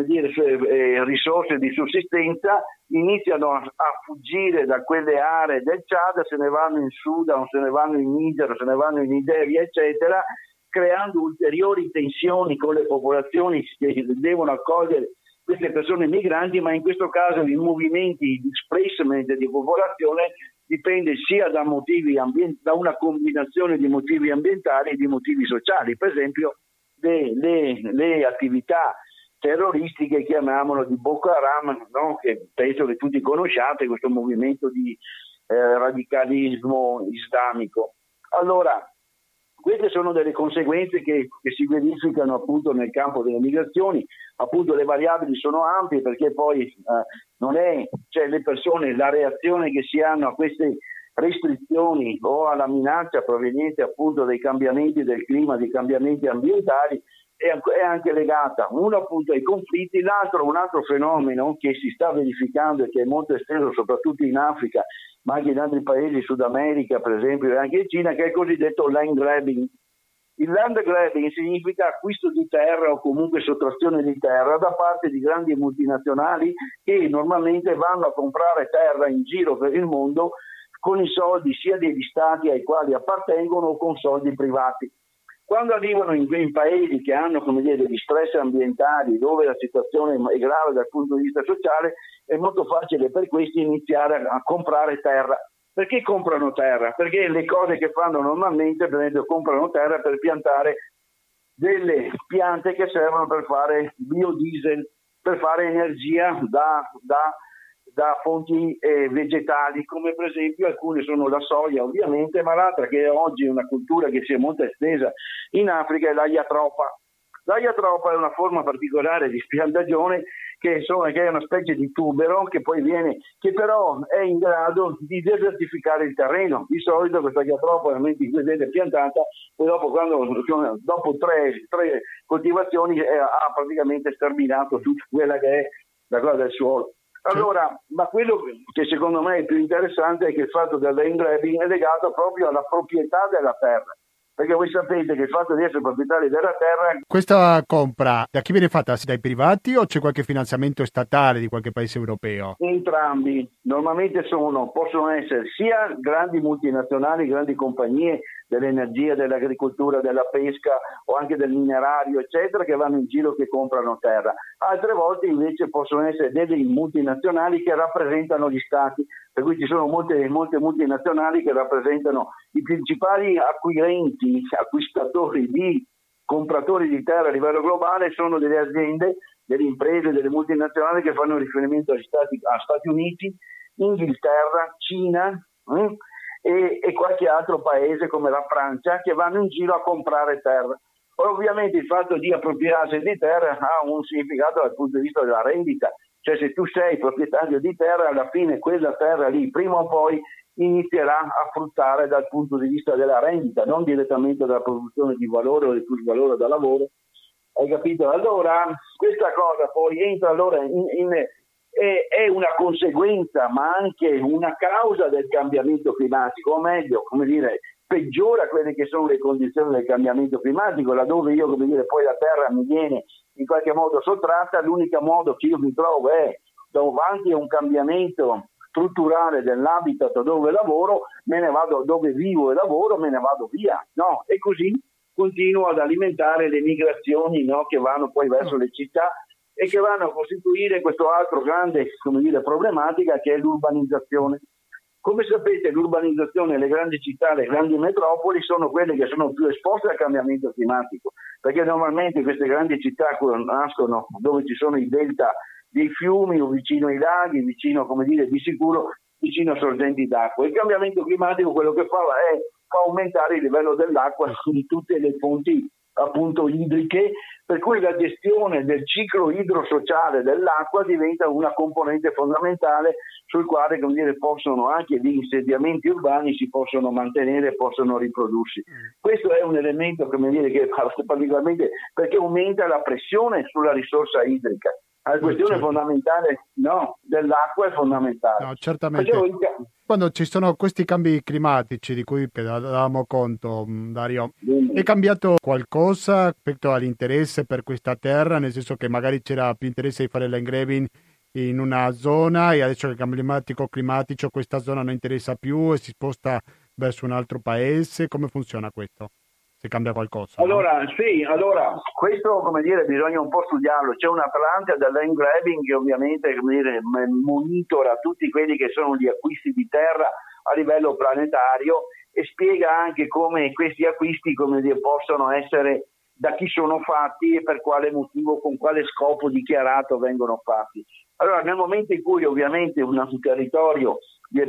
dire, eh, risorse di sussistenza, iniziano a, fuggire da quelle aree del Chad, se ne vanno in Sudan, se ne vanno in Niger, se ne vanno in Nigeria, eccetera, creando ulteriori tensioni con le popolazioni che devono accogliere queste persone migranti, ma in questo caso i movimenti di displacement di popolazione dipende sia da, ambient- da una combinazione di motivi ambientali e di motivi sociali, per esempio le, le, le attività terroristiche chiamiamolo di Boko Haram, no? che penso che tutti conosciate, questo movimento di eh, radicalismo islamico. Allora, queste sono delle conseguenze che, che, si verificano appunto nel campo delle migrazioni, appunto le variabili sono ampie perché poi eh, non è, cioè le persone, la reazione che si hanno a queste restrizioni o alla minaccia proveniente appunto dai cambiamenti del clima, dei cambiamenti ambientali, è anche legata uno appunto ai conflitti, l'altro un altro fenomeno che si sta verificando e che è molto esteso soprattutto in Africa ma anche in altri paesi, Sud America per esempio e anche in Cina, che è il cosiddetto land grabbing. Il land grabbing significa acquisto di terra o comunque sottrazione di terra da parte di grandi multinazionali che normalmente vanno a comprare terra in giro per il mondo con i soldi sia degli stati ai quali appartengono o con soldi privati. Quando arrivano in, in paesi che hanno dire, degli stress ambientali, dove la situazione è grave dal punto di vista sociale, è molto facile per questi iniziare a, comprare terra. Perché comprano terra? Perché le cose che fanno normalmente, per esempio, comprano terra per piantare delle piante che servono per fare biodiesel, per fare energia da, da da fonti eh, vegetali, come per esempio alcune sono la soia ovviamente, ma l'altra che oggi è una cultura che si è molto estesa in Africa è l'agliatropa. L'agliatropa è una forma particolare di spiantagione che, che, è una specie di tubero che poi viene, che però è in grado di desertificare il terreno. Di solito questa in cui viene piantata, poi dopo, quando, dopo tre, tre coltivazioni eh, ha praticamente sterminato tutta quella che è la cosa del suolo. Allora, ma quello che secondo me è più interessante è che il fatto del land grabbing è legato proprio alla proprietà della terra. Perché voi sapete che il fatto di essere proprietari della terra. Questa compra da chi viene fatta? Dai privati o c'è qualche finanziamento statale di qualche paese europeo? Entrambi. Normalmente sono, possono essere sia grandi multinazionali, grandi compagnie dell'energia, dell'agricoltura, della pesca o anche del minerario, eccetera, che vanno in giro che comprano terra. Altre volte invece possono essere delle multinazionali che rappresentano gli stati, per cui ci sono molte, molte multinazionali che rappresentano i principali acquirenti, acquistatori di compratori di terra a livello globale sono delle aziende, delle imprese, delle multinazionali che fanno riferimento agli Stati, Stati Uniti, Inghilterra, Cina eh, e, e qualche altro paese come la Francia che vanno in giro a comprare terra. Ovviamente il fatto di appropriarsi di terra ha un significato dal punto di vista della rendita, cioè se tu sei proprietario di terra, alla fine quella terra lì prima o poi inizierà a fruttare dal punto di vista della rendita, non direttamente dalla produzione di valore o del valore da lavoro. Hai capito? Allora questa cosa poi entra allora in, in è, è, una conseguenza ma anche una causa del cambiamento climatico, o meglio, come dire, peggiora quelle che sono le condizioni del cambiamento climatico, laddove io, come dire, poi la terra mi viene in qualche modo sottratta, l'unico modo che io mi trovo è davanti a un cambiamento strutturale dell'habitat dove lavoro, me ne vado dove vivo e lavoro, me ne vado via, no? E così continuo ad alimentare le migrazioni no? che vanno poi verso le città e che vanno a costituire questo altro grande dire, problematica che è l'urbanizzazione. Come sapete l'urbanizzazione, le grandi città, le grandi metropoli sono quelle che sono più esposte al cambiamento climatico, perché normalmente queste grandi città nascono dove ci sono i delta dei fiumi o vicino ai laghi, vicino, come dire, di sicuro vicino a sorgenti d'acqua. Il cambiamento climatico quello che fa è fa aumentare il livello dell'acqua di tutte le fonti appunto idriche, per cui la gestione del ciclo idrosociale dell'acqua diventa una componente fondamentale sul quale come dire, possono anche gli insediamenti urbani si possono mantenere e possono riprodursi. Mm. Questo è un elemento come dire, che [LAUGHS] particolarmente perché aumenta la pressione sulla risorsa idrica. La questione certo. fondamentale no, dell'acqua è fondamentale. No, certamente. Quando ci sono questi cambi climatici di cui davamo conto, mm, Dario, Bene. è cambiato qualcosa rispetto all'interesse per questa terra? Nel senso che magari c'era più interesse di fare l'engraving in una zona e adesso che il cambiamento climatico questa zona non interessa più e si sposta verso un altro paese. Come funziona questo? Se cambia qualcosa. Allora, no? sì, allora, questo come dire, bisogna un po' studiarlo. C'è un Atlante dell'land grabbing che ovviamente come dire, monitora tutti quelli che sono gli acquisti di terra a livello planetario e spiega anche come questi acquisti come dire, possono essere da chi sono fatti e per quale motivo, con quale scopo dichiarato vengono fatti. Allora, nel momento in cui ovviamente un territorio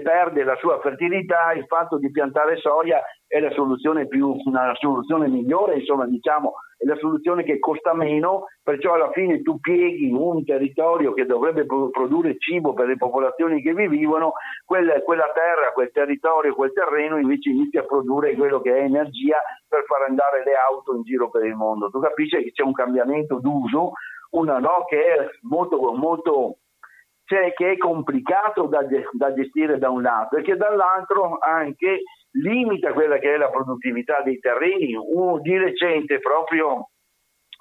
perde la sua fertilità, il fatto di piantare soia è la soluzione più, una soluzione migliore, insomma diciamo è la soluzione che costa meno, perciò alla fine tu pieghi un territorio che dovrebbe produrre cibo per le popolazioni che vi vivono, quella, quella terra, quel territorio, quel terreno invece inizia a produrre quello che è energia per far andare le auto in giro per il mondo. Tu capisci che c'è un cambiamento d'uso, una no, che è molto, molto cioè che è complicato da, da, gestire da un lato e che dall'altro anche limita quella che è la produttività dei terreni. Uno di recente, proprio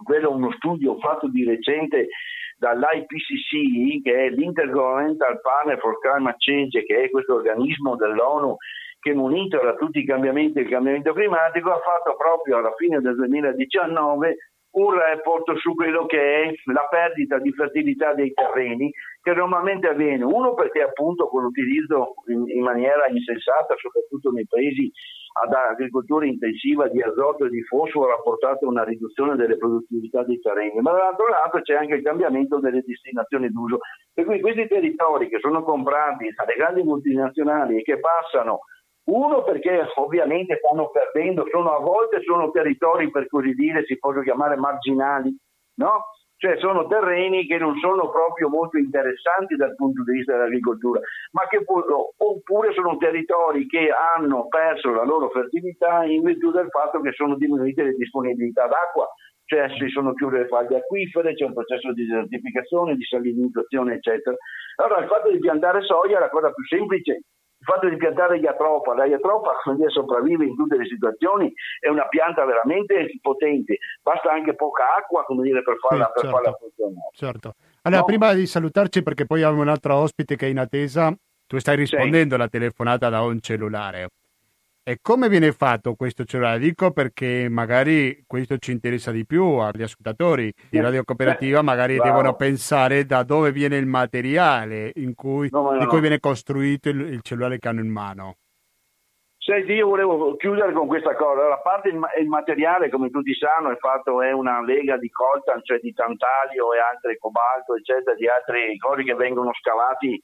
quello uno studio fatto di recente dall'IPCC, che è l'Intergovernmental Panel for Climate Change, che è questo organismo dell'ONU che monitora tutti i cambiamenti del cambiamento climatico, ha fatto proprio alla fine del 2019 un report su quello che è la perdita di fertilità dei terreni che normalmente avviene, uno perché appunto con l'utilizzo in, in maniera insensata, soprattutto nei paesi ad agricoltura intensiva di azoto e di fosforo ha portato a una riduzione delle produttività dei terreni, ma dall'altro lato c'è anche il cambiamento delle destinazioni d'uso. Per cui questi territori che sono comprati dalle grandi multinazionali e che passano uno perché ovviamente stanno perdendo, sono a volte sono territori per così dire, si possono chiamare marginali, no? Cioè sono terreni che non sono proprio molto interessanti dal punto di vista dell'agricoltura, ma che oppure sono territori che hanno perso la loro fertilità in virtù del fatto che sono diminuite le disponibilità d'acqua, cioè si sono chiuse le falde acquifere, c'è un processo di desertificazione, di salinizzazione, eccetera. Allora il fatto di piantare soia è la cosa più semplice il fatto di piantare iatropa, la iatropa sopravvive in tutte le situazioni, è una pianta veramente potente, basta anche poca acqua come dire, per farla, sì, per certo, farla funzionare. Certo. Allora, no? prima di salutarci, perché poi abbiamo un altro ospite che è in attesa, tu stai rispondendo sì. alla telefonata da un cellulare. E come viene fatto questo cellulare? Dico perché magari questo ci interessa di più agli ascoltatori di Radio Cooperativa, magari Bravo. devono pensare da dove viene il materiale cui, no, no, di cui viene costruito il, il, cellulare che hanno in mano. Senti, io volevo chiudere con questa cosa. La parte il materiale, come tutti sanno, è fatto è una lega di coltan, cioè di tantalio e altre cobalto, eccetera, di altre cose che vengono scavati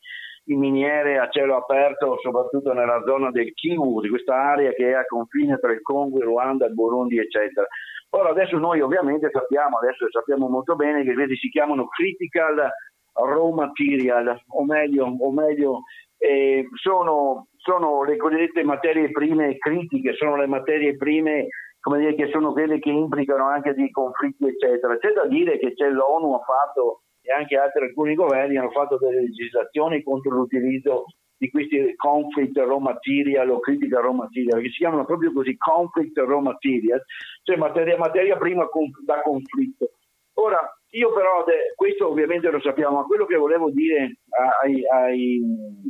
in miniere a cielo aperto, soprattutto nella zona del Kivu, di questa area che è a confine tra il Congo, il Ruanda, il Burundi, eccetera. Ora adesso noi ovviamente sappiamo, adesso sappiamo molto bene che questi si chiamano critical raw material, o meglio, o meglio eh, sono, sono, le cosiddette materie prime critiche, sono le materie prime dire, che sono quelle che implicano anche dei conflitti, eccetera. C'è da dire che c'è l'ONU ha fatto e anche altri alcuni governi hanno fatto delle legislazioni contro l'utilizzo di questi conflict raw material o critical raw material, che si chiamano proprio così conflict raw material, cioè materia, materia prima da conflitto. Ora, io però, questo ovviamente lo sappiamo, ma quello che volevo dire ai, ai,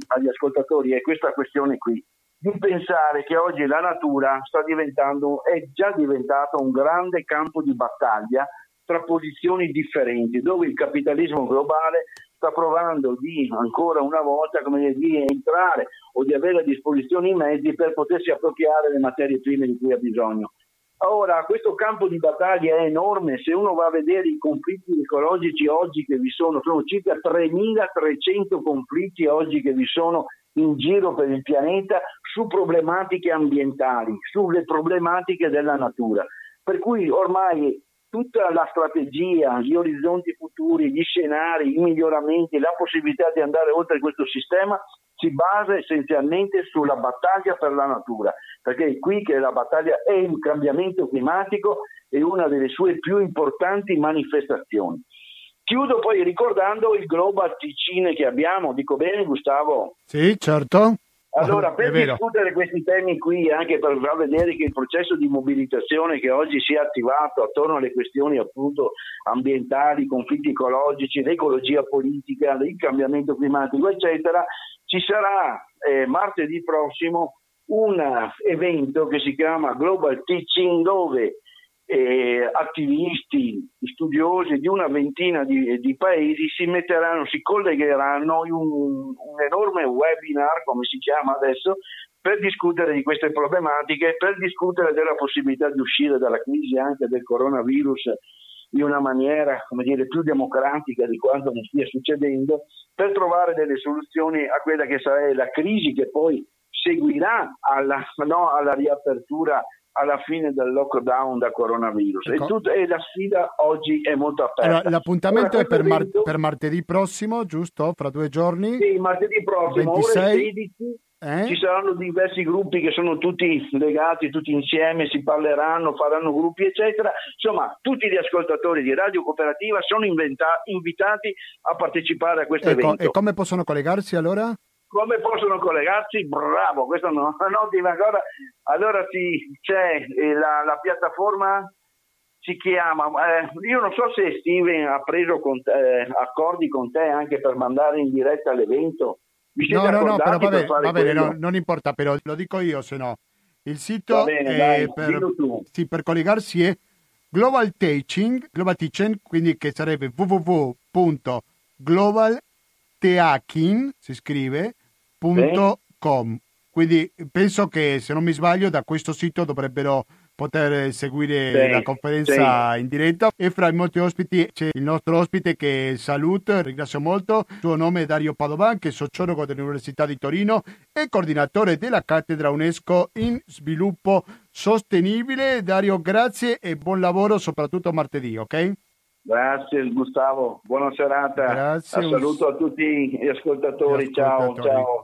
agli ascoltatori è questa questione qui, di pensare che oggi la natura sta diventando, è già diventato un grande campo di battaglia tra posizioni differenti, dove il capitalismo globale sta provando di ancora una volta come di entrare o di avere a disposizione i mezzi per potersi appropriare le materie prime di cui ha bisogno. Ora, questo campo di battaglia è enorme, se uno va a vedere i conflitti ecologici oggi che vi sono, sono circa 3.300 conflitti oggi che vi sono in giro per il pianeta su problematiche ambientali, sulle problematiche della natura. Per cui ormai tutta la strategia, gli orizzonti futuri, gli scenari, i miglioramenti, la possibilità di andare oltre questo sistema si basa essenzialmente sulla battaglia per la natura, perché è qui che la battaglia è il cambiamento climatico e una delle sue più importanti manifestazioni. Chiudo poi ricordando il Global Ticine che abbiamo, dico bene Gustavo? Sì, certo. Allora, [LAUGHS] per discutere questi temi qui, anche per far vedere che il processo di mobilitazione che oggi si è attivato attorno alle questioni appunto ambientali, conflitti ecologici, l'ecologia politica, il cambiamento climatico, eccetera, ci sarà eh, martedì prossimo un evento che si chiama Global Teaching dove eh, attivisti, studiosi di una ventina di, di, paesi si metteranno, si collegheranno in un, un, enorme webinar, come si chiama adesso, per discutere di queste problematiche, per discutere della possibilità di uscire dalla crisi anche del coronavirus in una maniera dire, più democratica di quanto non stia succedendo, per trovare delle soluzioni a quella che sarà la crisi che poi seguirà alla, no, alla riapertura alla fine del lockdown da coronavirus. Ecco. E, tut- e, la sfida oggi è molto aperta. Allora, l'appuntamento Ora, è per, mar- per, martedì prossimo, giusto? Fra due giorni? Sì, martedì prossimo, 26. ore 16. Eh? Ci saranno diversi gruppi che sono tutti legati, tutti insieme, si parleranno, faranno gruppi, eccetera. Insomma, tutti gli ascoltatori di Radio Cooperativa sono inventa- invitati a partecipare a questo ecco, evento. E come possono collegarsi allora? Come possono collegarsi? Bravo, questa è un'ottima cosa. Allora sì, c'è eh, la, la piattaforma si chiama, eh, io non so se Steven ha preso con te, eh, accordi con te anche per mandare in diretta l'evento. no, no, no, però va bene, va bene no, non importa, però lo dico io se no. Il sito bene, dai, per, sì, per, collegarsi è Global Teaching, Global Teaching, quindi che sarebbe www.globalteaching, si scrive, www.radiocooperativa.com. Quindi penso che se non mi sbaglio da questo sito dovrebbero poter seguire sì, la conferenza sì. in diretta e fra i molti ospiti c'è il nostro ospite che saluto, ringrazio molto, il suo nome è Dario Padovan che è sociologo dell'Università di Torino e coordinatore della cattedra UNESCO in sviluppo sostenibile. Dario grazie e buon lavoro soprattutto martedì, ok? Grazie Gustavo, buona serata. Grazie. Un saluto a tutti gli ascoltatori. Gli ascoltatori. Ciao, ciao.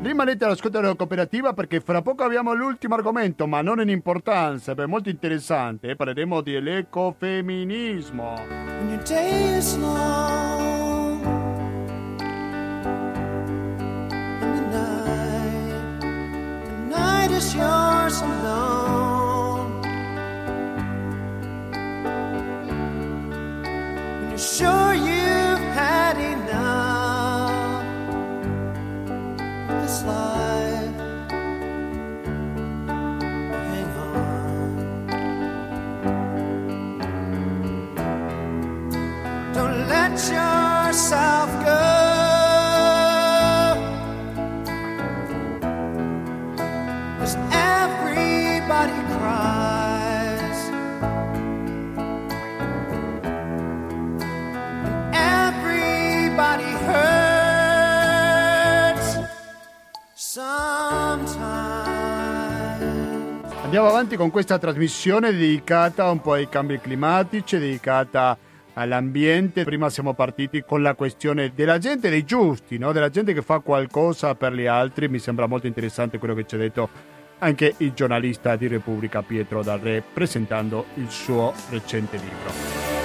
Rimanete all'ascolto della cooperativa perché fra poco abbiamo l'ultimo argomento, ma non in importanza, è molto interessante. Parleremo dell'ecofemminismo. When sure you've had enough of this life. Hang on. Don't let yourself go. Andiamo avanti con questa trasmissione dedicata un po' ai cambi climatici, dedicata all'ambiente. Prima siamo partiti con la questione della gente dei giusti, no? della gente che fa qualcosa per gli altri. Mi sembra molto interessante quello che ci ha detto anche il giornalista di Repubblica Pietro Darre presentando il suo recente libro.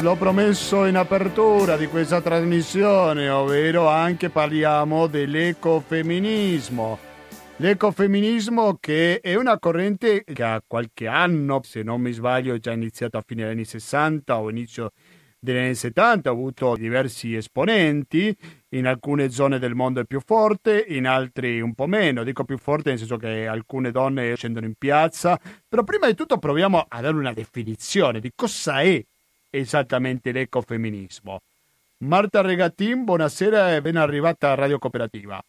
L'ho promesso in apertura di questa trasmissione, ovvero anche parliamo dell'ecofemminismo. L'ecofemminismo che è una corrente che ha qualche anno, se non mi sbaglio, è già iniziata a fine degli anni 60 o inizio degli anni 70, ha avuto diversi esponenti, in alcune zone del mondo è più forte, in altri un po' meno, dico più forte nel senso che alcune donne scendono in piazza, però prima di tutto proviamo a dare una definizione di cosa è esattamente l'ecofemminismo. Marta Regatin, buonasera e ben arrivata a Radio Cooperativa.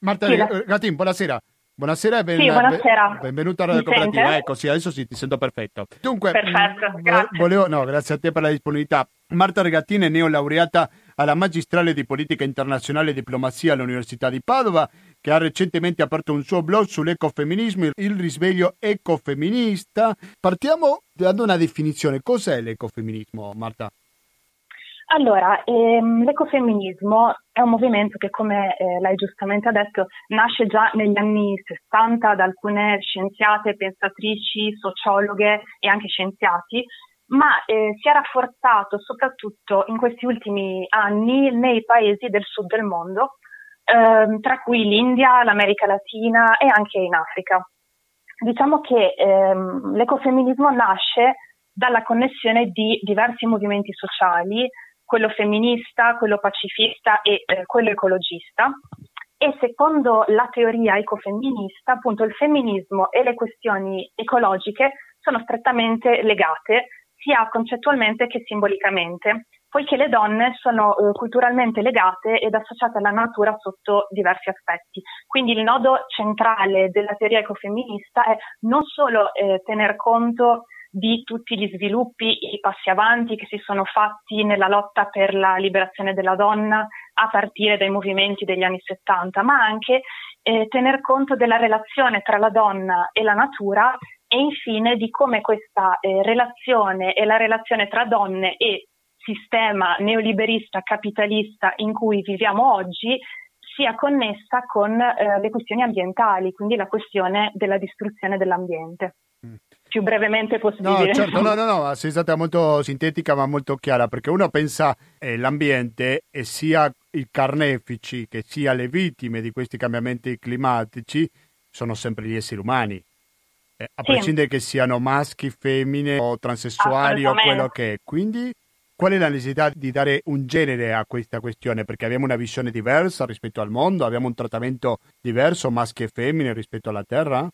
Marta sì, Regatin, buonasera. Buonasera e ben, sì, buonasera. benvenuta a Radio Mi Cooperativa. Ecco, sì, adesso sì, ti sento perfetto. Dunque, Perfetto, mm, grazie. Volevo, no, grazie a te per la disponibilità. Marta Regattini è neolaureata alla magistrale di politica internazionale e diplomazia all'Università di Padova che ha recentemente aperto un suo blog sull'ecofemminismo, il risveglio ecofemminista. Partiamo dando una definizione. Cos'è l'ecofemminismo, Marta? Allora, ehm, l'ecofemminismo è un movimento che, come eh, l'hai giustamente detto, nasce già negli anni 60 da alcune scienziate, pensatrici, sociologhe e anche scienziati, ma eh, si è rafforzato soprattutto in questi ultimi anni nei paesi del sud del mondo, ehm, tra cui l'India, l'America Latina e anche in Africa. Diciamo che ehm, l'ecofemminismo nasce dalla connessione di diversi movimenti sociali, quello femminista, quello pacifista e eh, quello ecologista. E secondo la teoria ecofemminista, appunto il femminismo e le questioni ecologiche sono strettamente legate sia concettualmente che simbolicamente poiché le donne sono eh, culturalmente legate ed associate alla natura sotto diversi aspetti. Quindi il nodo centrale della teoria ecofemminista è non solo eh, tener conto di tutti gli sviluppi, i passi avanti che si sono fatti nella lotta per la liberazione della donna a partire dai movimenti degli anni 70, ma anche eh, tener conto della relazione tra la donna e la natura e infine di come questa eh, relazione e la relazione tra donne e sistema neoliberista capitalista in cui viviamo oggi sia connessa con eh, le questioni ambientali, quindi la questione della distruzione dell'ambiente. Mm. Più brevemente possibile. No, certo, no, no, no, [LAUGHS] sei stata molto sintetica ma molto chiara, perché uno pensa eh, l'ambiente e sia i carnefici che sia le vittime di questi cambiamenti climatici sono sempre gli esseri umani. Eh, a sì. prescindere che siano maschi, femmine o transessuali o quello che è. Quindi Qual è la necessità di dare un genere a questa questione? Perché abbiamo una visione diversa rispetto al mondo, abbiamo un trattamento diverso maschi e femmine rispetto alla Terra?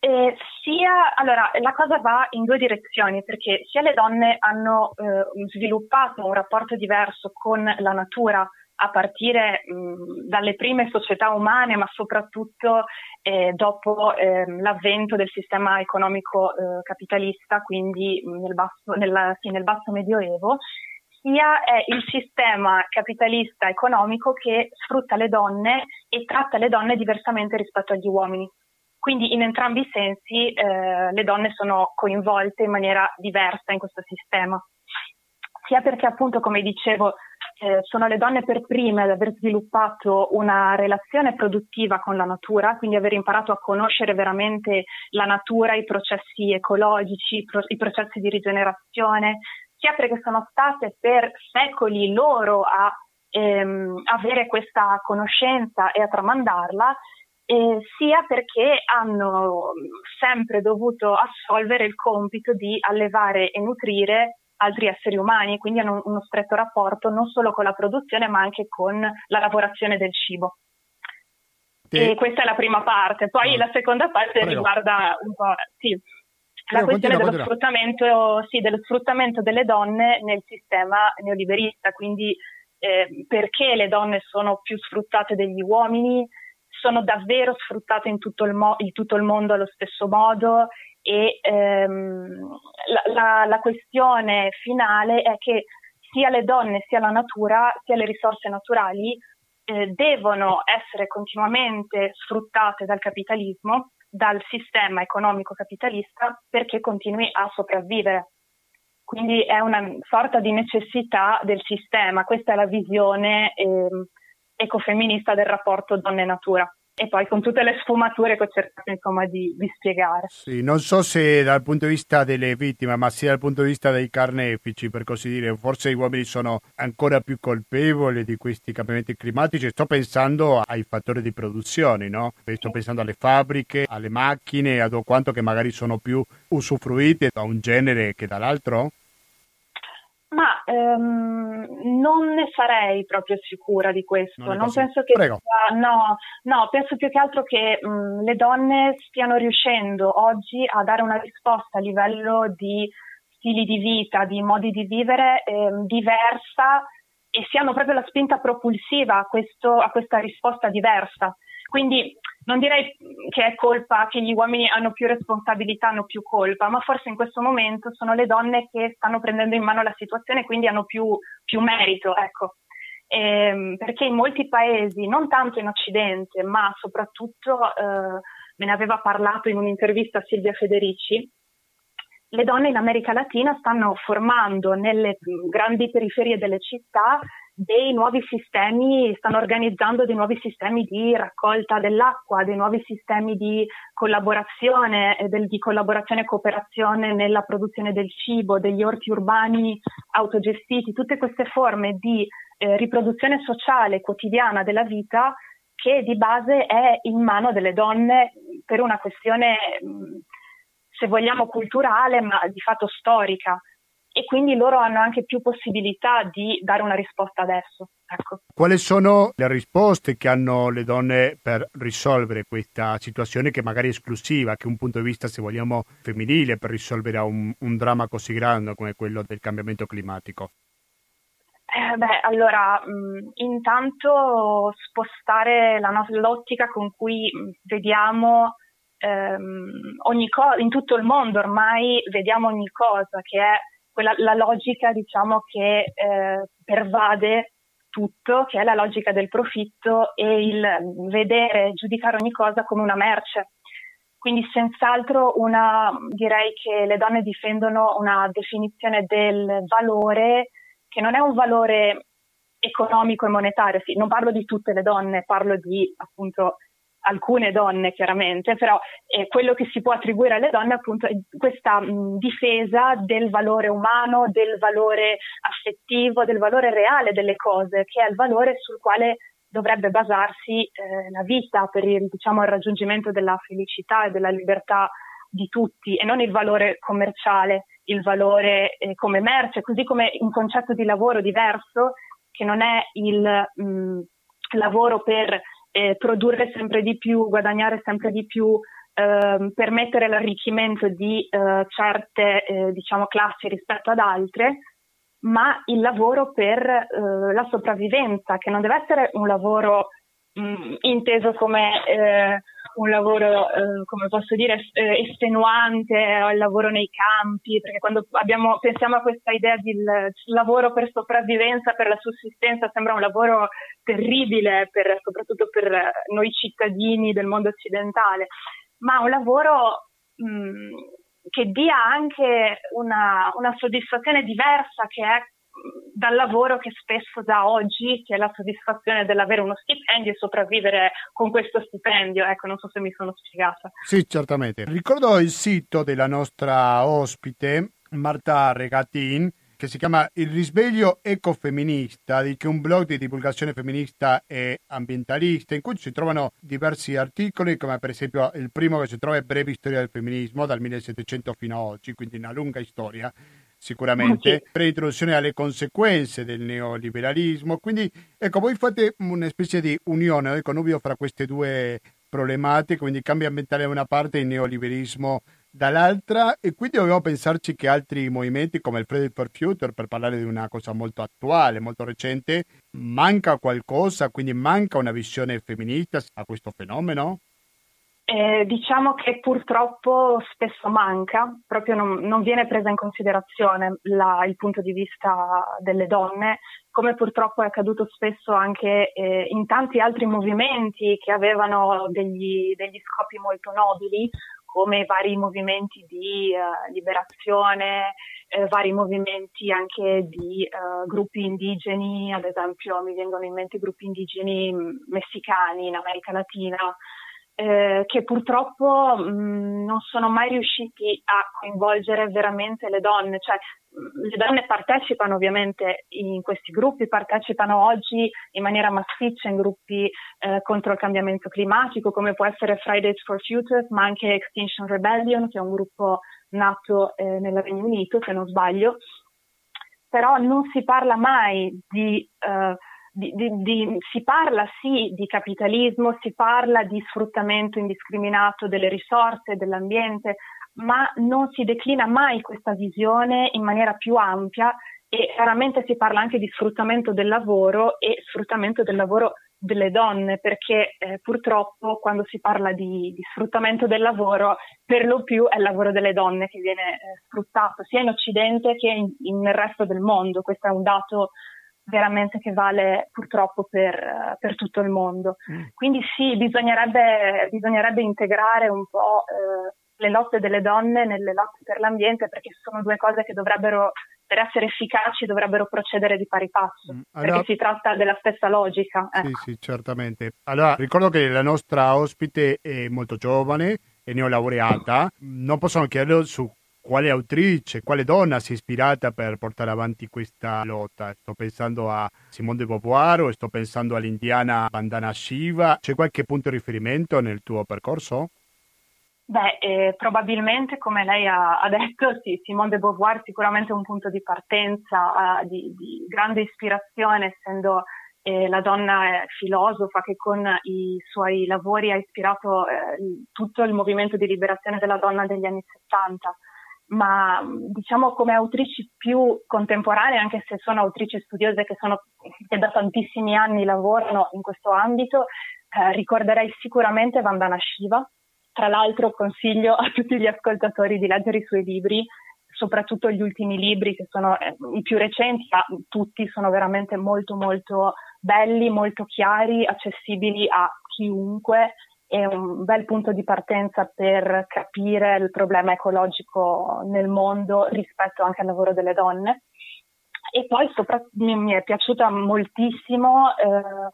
Eh, sia, allora, la cosa va in due direzioni, perché sia le donne hanno eh, sviluppato un rapporto diverso con la natura a partire mh, dalle prime società umane, ma soprattutto eh, dopo eh, l'avvento del sistema economico eh, capitalista, quindi nel basso, nella, sì, nel basso medioevo, sia è il sistema capitalista economico che sfrutta le donne e tratta le donne diversamente rispetto agli uomini. Quindi in entrambi i sensi eh, le donne sono coinvolte in maniera diversa in questo sistema, sia perché appunto, come dicevo, eh, sono le donne per prime ad aver sviluppato una relazione produttiva con la natura, quindi aver imparato a conoscere veramente la natura, i processi ecologici, i processi di rigenerazione, sia perché sono state per secoli loro a ehm, avere questa conoscenza e a tramandarla, eh, sia perché hanno sempre dovuto assolvere il compito di allevare e nutrire altri esseri umani, quindi hanno uno stretto rapporto non solo con la produzione ma anche con la lavorazione del cibo. Te... E questa è la prima parte, poi ah. la seconda parte Prego. riguarda un po' sì, la Prego, questione continua, dello, Sfruttamento, sì, dello sfruttamento delle donne nel sistema neoliberista, quindi eh, perché le donne sono più sfruttate degli uomini, sono davvero sfruttate in tutto il, mo- in tutto il mondo allo stesso modo e ehm, la, la, la, questione finale è che sia le donne sia la natura, sia le risorse naturali eh, devono essere continuamente sfruttate dal capitalismo, dal sistema economico capitalista perché continui a sopravvivere. Quindi è una sorta di necessità del sistema, questa è la visione eh, ecofemminista del rapporto donne-natura e poi con tutte le sfumature che ho cercato insomma di, di, spiegare. Sì, non so se dal punto di vista delle vittime, ma sia dal punto di vista dei carnefici, per così dire, forse gli uomini sono ancora più colpevoli di questi cambiamenti climatici. Sto pensando ai fattori di produzione, no? Sto pensando alle fabbriche, alle macchine, ad quanto che magari sono più usufruite da un genere che dall'altro. Ma ehm, non ne sarei proprio sicura di questo. Non, non penso che sia, no, no, penso più che altro che mh, le donne stiano riuscendo oggi a dare una risposta a livello di stili di vita, di modi di vivere ehm, diversa e siano proprio la spinta propulsiva a, questo, a questa risposta diversa. Quindi non direi che è colpa che gli uomini hanno più responsabilità, hanno più colpa, ma forse in questo momento sono le donne che stanno prendendo in mano la situazione e quindi hanno più, più merito, ecco. Eh, perché in molti paesi, non tanto in Occidente, ma soprattutto, eh, me ne aveva parlato in un'intervista Silvia Federici, le donne in America Latina stanno formando nelle grandi periferie delle città dei nuovi sistemi, stanno organizzando dei nuovi sistemi di raccolta dell'acqua, dei nuovi sistemi di collaborazione, del, di collaborazione e cooperazione nella produzione del cibo, degli orti urbani autogestiti, tutte queste forme di eh, riproduzione sociale quotidiana della vita che di base è in mano delle donne per una questione se vogliamo culturale, ma di fatto storica. E quindi loro hanno anche più possibilità di dare una risposta adesso. Ecco. Quali sono le risposte che hanno le donne per risolvere questa situazione che magari è esclusiva, che è un punto di vista, se vogliamo, femminile per risolvere un, un dramma così grande come quello del cambiamento climatico? Eh, beh, allora, mh, intanto spostare la nostra, l'ottica con cui vediamo ehm, co- in tutto il mondo ormai vediamo ogni cosa, che è quella, la logica diciamo, che eh, pervade tutto, che è la logica del profitto e il vedere, giudicare ogni cosa come una merce. Quindi senz'altro una, direi che le donne difendono una definizione del valore che non è un valore economico e monetario, sì, non parlo di tutte le donne, parlo di appunto alcune donne chiaramente, però eh, quello che si può attribuire alle donne appunto è questa mh, difesa del valore umano, del valore affettivo, del valore reale delle cose, che è il valore sul quale dovrebbe basarsi eh, la vita per il, diciamo, il raggiungimento della felicità e della libertà di tutti e non il valore commerciale, il valore eh, come merce, così come un concetto di lavoro diverso che non è il mh, lavoro per eh, produrre sempre di più, guadagnare sempre di più, eh, permettere l'arricchimento di eh, certe eh, diciamo, classi rispetto ad altre, ma il lavoro per eh, la sopravvivenza, che non deve essere un lavoro mh, mm, inteso come eh, un lavoro, eh, come posso dire, eh, estenuante, o il lavoro nei campi, perché quando abbiamo, pensiamo a questa idea di lavoro per sopravvivenza, per la sussistenza, sembra un lavoro terribile, per, soprattutto per noi cittadini del mondo occidentale, ma un lavoro mh, che dia anche una, una soddisfazione diversa che è dal lavoro che spesso da oggi, che è la soddisfazione dell'avere uno stipendio e sopravvivere con questo stipendio. Ecco, non so se mi sono spiegata. Sì, certamente. Ricordo il sito della nostra ospite, Marta Regatin, che si chiama Il risveglio ecofemminista, che è un blog di divulgazione femminista e ambientalista, in cui si trovano diversi articoli, come per esempio il primo che si trova è Breve storia del femminismo, dal 1700 fino ad oggi, quindi una lunga storia sicuramente, okay. per introduzione alle conseguenze del neoliberalismo. Quindi, ecco, voi fate una specie di unione, il connubio fra queste due problematiche, quindi cambio ambientale da una parte e il neoliberismo dall'altra e quindi dobbiamo pensarci che altri movimenti come il Friday for Future, per parlare di una cosa molto attuale, molto recente, manca qualcosa, quindi manca una visione femminista a questo fenomeno? Eh, diciamo che purtroppo spesso manca, proprio non, non viene presa in considerazione la, il punto di vista delle donne, come purtroppo è accaduto spesso anche eh, in tanti altri movimenti che avevano degli, degli scopi molto nobili, come i vari movimenti di uh, liberazione, eh, vari movimenti anche di uh, gruppi indigeni, ad esempio mi vengono in mente gruppi indigeni messicani in America Latina, eh, che purtroppo mh, non sono mai riusciti a coinvolgere veramente le donne, cioè le donne partecipano ovviamente in questi gruppi, partecipano oggi in maniera massiccia in gruppi eh, contro il cambiamento climatico, come può essere Fridays for Future, ma anche Extinction Rebellion, che è un gruppo nato eh, nel Regno Unito, se non sbaglio. Però non si parla mai di eh, di, di, di, si parla sì di capitalismo, si parla di sfruttamento indiscriminato delle risorse, dell'ambiente, ma non si declina mai questa visione in maniera più ampia e chiaramente si parla anche di sfruttamento del lavoro e sfruttamento del lavoro delle donne, perché eh, purtroppo quando si parla di, di, sfruttamento del lavoro, per lo più è il lavoro delle donne che viene eh, sfruttato, sia in Occidente che in, in, nel resto del mondo. Questo è un dato veramente che vale purtroppo per, per tutto il mondo. Mm. Quindi sì, bisognerebbe, bisognerebbe integrare un po' eh, le lotte delle donne nelle lotte per l'ambiente perché sono due cose che dovrebbero, per essere efficaci, dovrebbero procedere di pari passo, mm. allora, perché si tratta della stessa logica. Ecco. Sì, sì, certamente. Allora, ricordo che la nostra ospite è molto giovane, è neolaureata, non possono chiederlo su quale autrice, quale donna si è ispirata per portare avanti questa lotta? Sto pensando a Simone de Beauvoir sto pensando all'indiana Bandana Shiva. C'è qualche punto di riferimento nel tuo percorso? Beh, eh, probabilmente, come lei ha, ha, detto, sì, Simone de Beauvoir sicuramente è un punto di partenza eh, di, di, grande ispirazione, essendo eh, la donna filosofa che con i suoi lavori ha ispirato eh, tutto il movimento di liberazione della donna degli anni 70 ma diciamo come autrici più contemporanee, anche se sono autrici studiose che, sono, che da tantissimi anni lavorano in questo ambito, eh, ricorderei sicuramente Vandana Shiva. Tra l'altro consiglio a tutti gli ascoltatori di leggere i suoi libri, soprattutto gli ultimi libri che sono eh, i più recenti, ma tutti sono veramente molto molto belli, molto chiari, accessibili a chiunque è un bel punto di partenza per capire il problema ecologico nel mondo rispetto anche al lavoro delle donne. E poi sopra, mi, mi, è piaciuta moltissimo eh,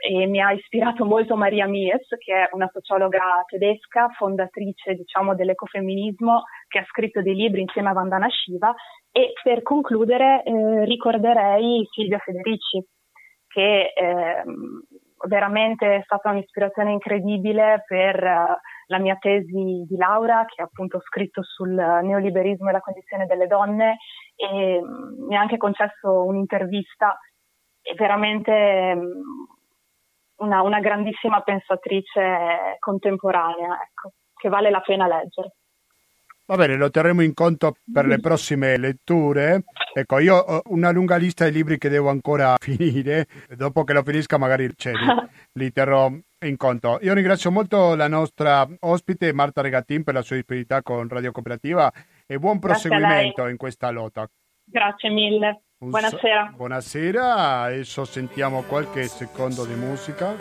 e mi ha ispirato molto Maria Mies, che è una sociologa tedesca, fondatrice diciamo, dell'ecofemminismo, che ha scritto dei libri insieme a Vandana Shiva. E per concludere eh, ricorderei Silvia Federici, che eh, veramente è stata un'ispirazione incredibile per uh, la mia tesi di laurea, che appunto ho scritto sul neoliberismo e la condizione delle donne, e um, mi ha anche concesso un'intervista. È veramente um, una, una, grandissima pensatrice contemporanea, ecco, che vale la pena leggere. Va bene, lo terremo in conto per le prossime letture. Ecco, io ho una lunga lista di libri che devo ancora [LAUGHS] finire. Dopo che lo finisca, magari cioè, li, [LAUGHS] li, terrò in conto. Io ringrazio molto la nostra ospite Marta Regattin per la sua disponibilità con Radio Cooperativa e buon proseguimento in questa lotta. Grazie mille. Un buonasera. So- buonasera, adesso sentiamo qualche secondo di musica.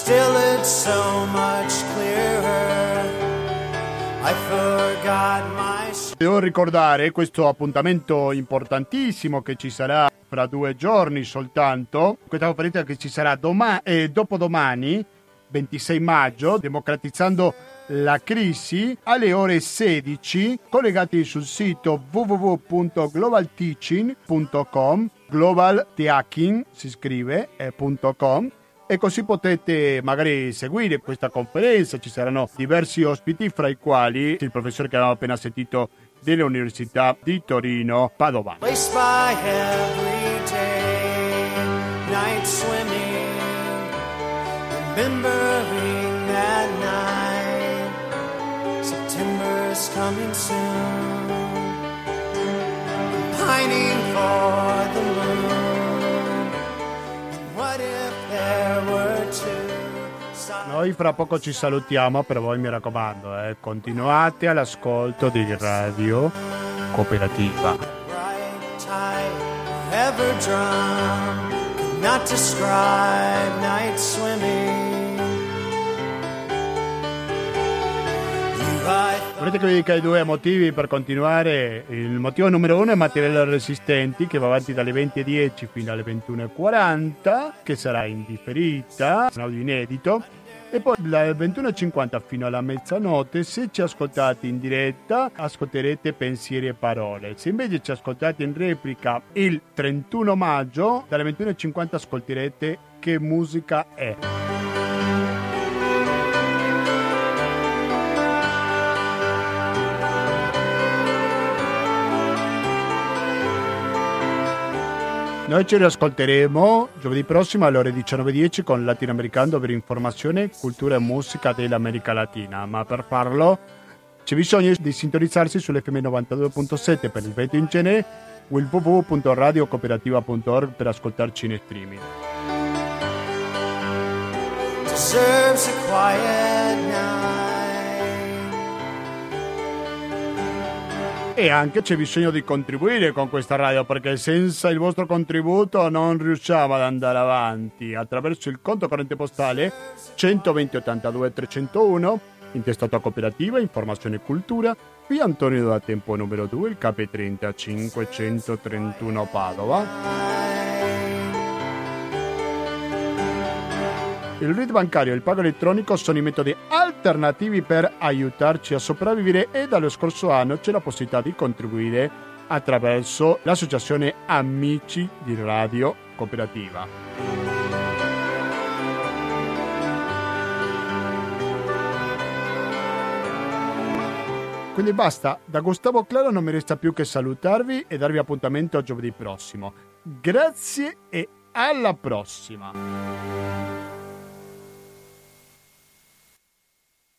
Still it's so much clearer. I forgot my... Devo ricordare questo appuntamento importantissimo che ci sarà fra due giorni soltanto. Questa conferenza che ci sarà domani e eh, dopodomani, 26 maggio, democratizzando la crisi alle ore 16 collegati sul sito www.globalteaching.com global si scrive eh, .com e così potete magari seguire questa conferenza. Ci saranno diversi ospiti, fra i quali il professore che abbiamo appena sentito dell'Università di Torino Padova. Pining for the Noi fra poco ci salutiamo, per voi mi raccomando, eh, continuate all'ascolto di Radio Cooperativa. Not describe night swimming Volete che vi dica i due motivi per continuare? Il motivo numero uno è materiale resistenti che va avanti dalle 20.10 fino alle 21.40 che sarà indifferita, un audio inedito. E poi dalle 21.50 fino alla mezzanotte se ci ascoltate in diretta ascolterete pensieri e parole. Se invece ci ascoltate in replica il 31 maggio dalle 21.50 ascolterete che musica è Noi ci riascolteremo giovedì prossimo alle ore 19.10 con Latinoamericano per informazione, cultura e musica dell'America Latina, ma per farlo c'è bisogno di sintonizzarsi sull'FM 92.7 per il veto in genere o il www.radiocooperativa.org per ascoltarci in streaming. Deserves a quiet night. E anche c'è bisogno di contribuire con questa radio perché senza il vostro contributo non riusciamo ad andare avanti. Attraverso il conto corrente postale 120 82 301 intestato a cooperativa informazione e cultura via Antonio da Tempo numero 2 il KP30 531 Padova Il RID bancario e il pago elettronico sono i metodi alternativi per aiutarci a sopravvivere e dallo scorso anno c'è la possibilità di contribuire attraverso l'associazione Amici di Radio Cooperativa. Quindi basta, da Gustavo Claro non mi resta più che salutarvi e darvi appuntamento a giovedì prossimo. Grazie e alla prossima!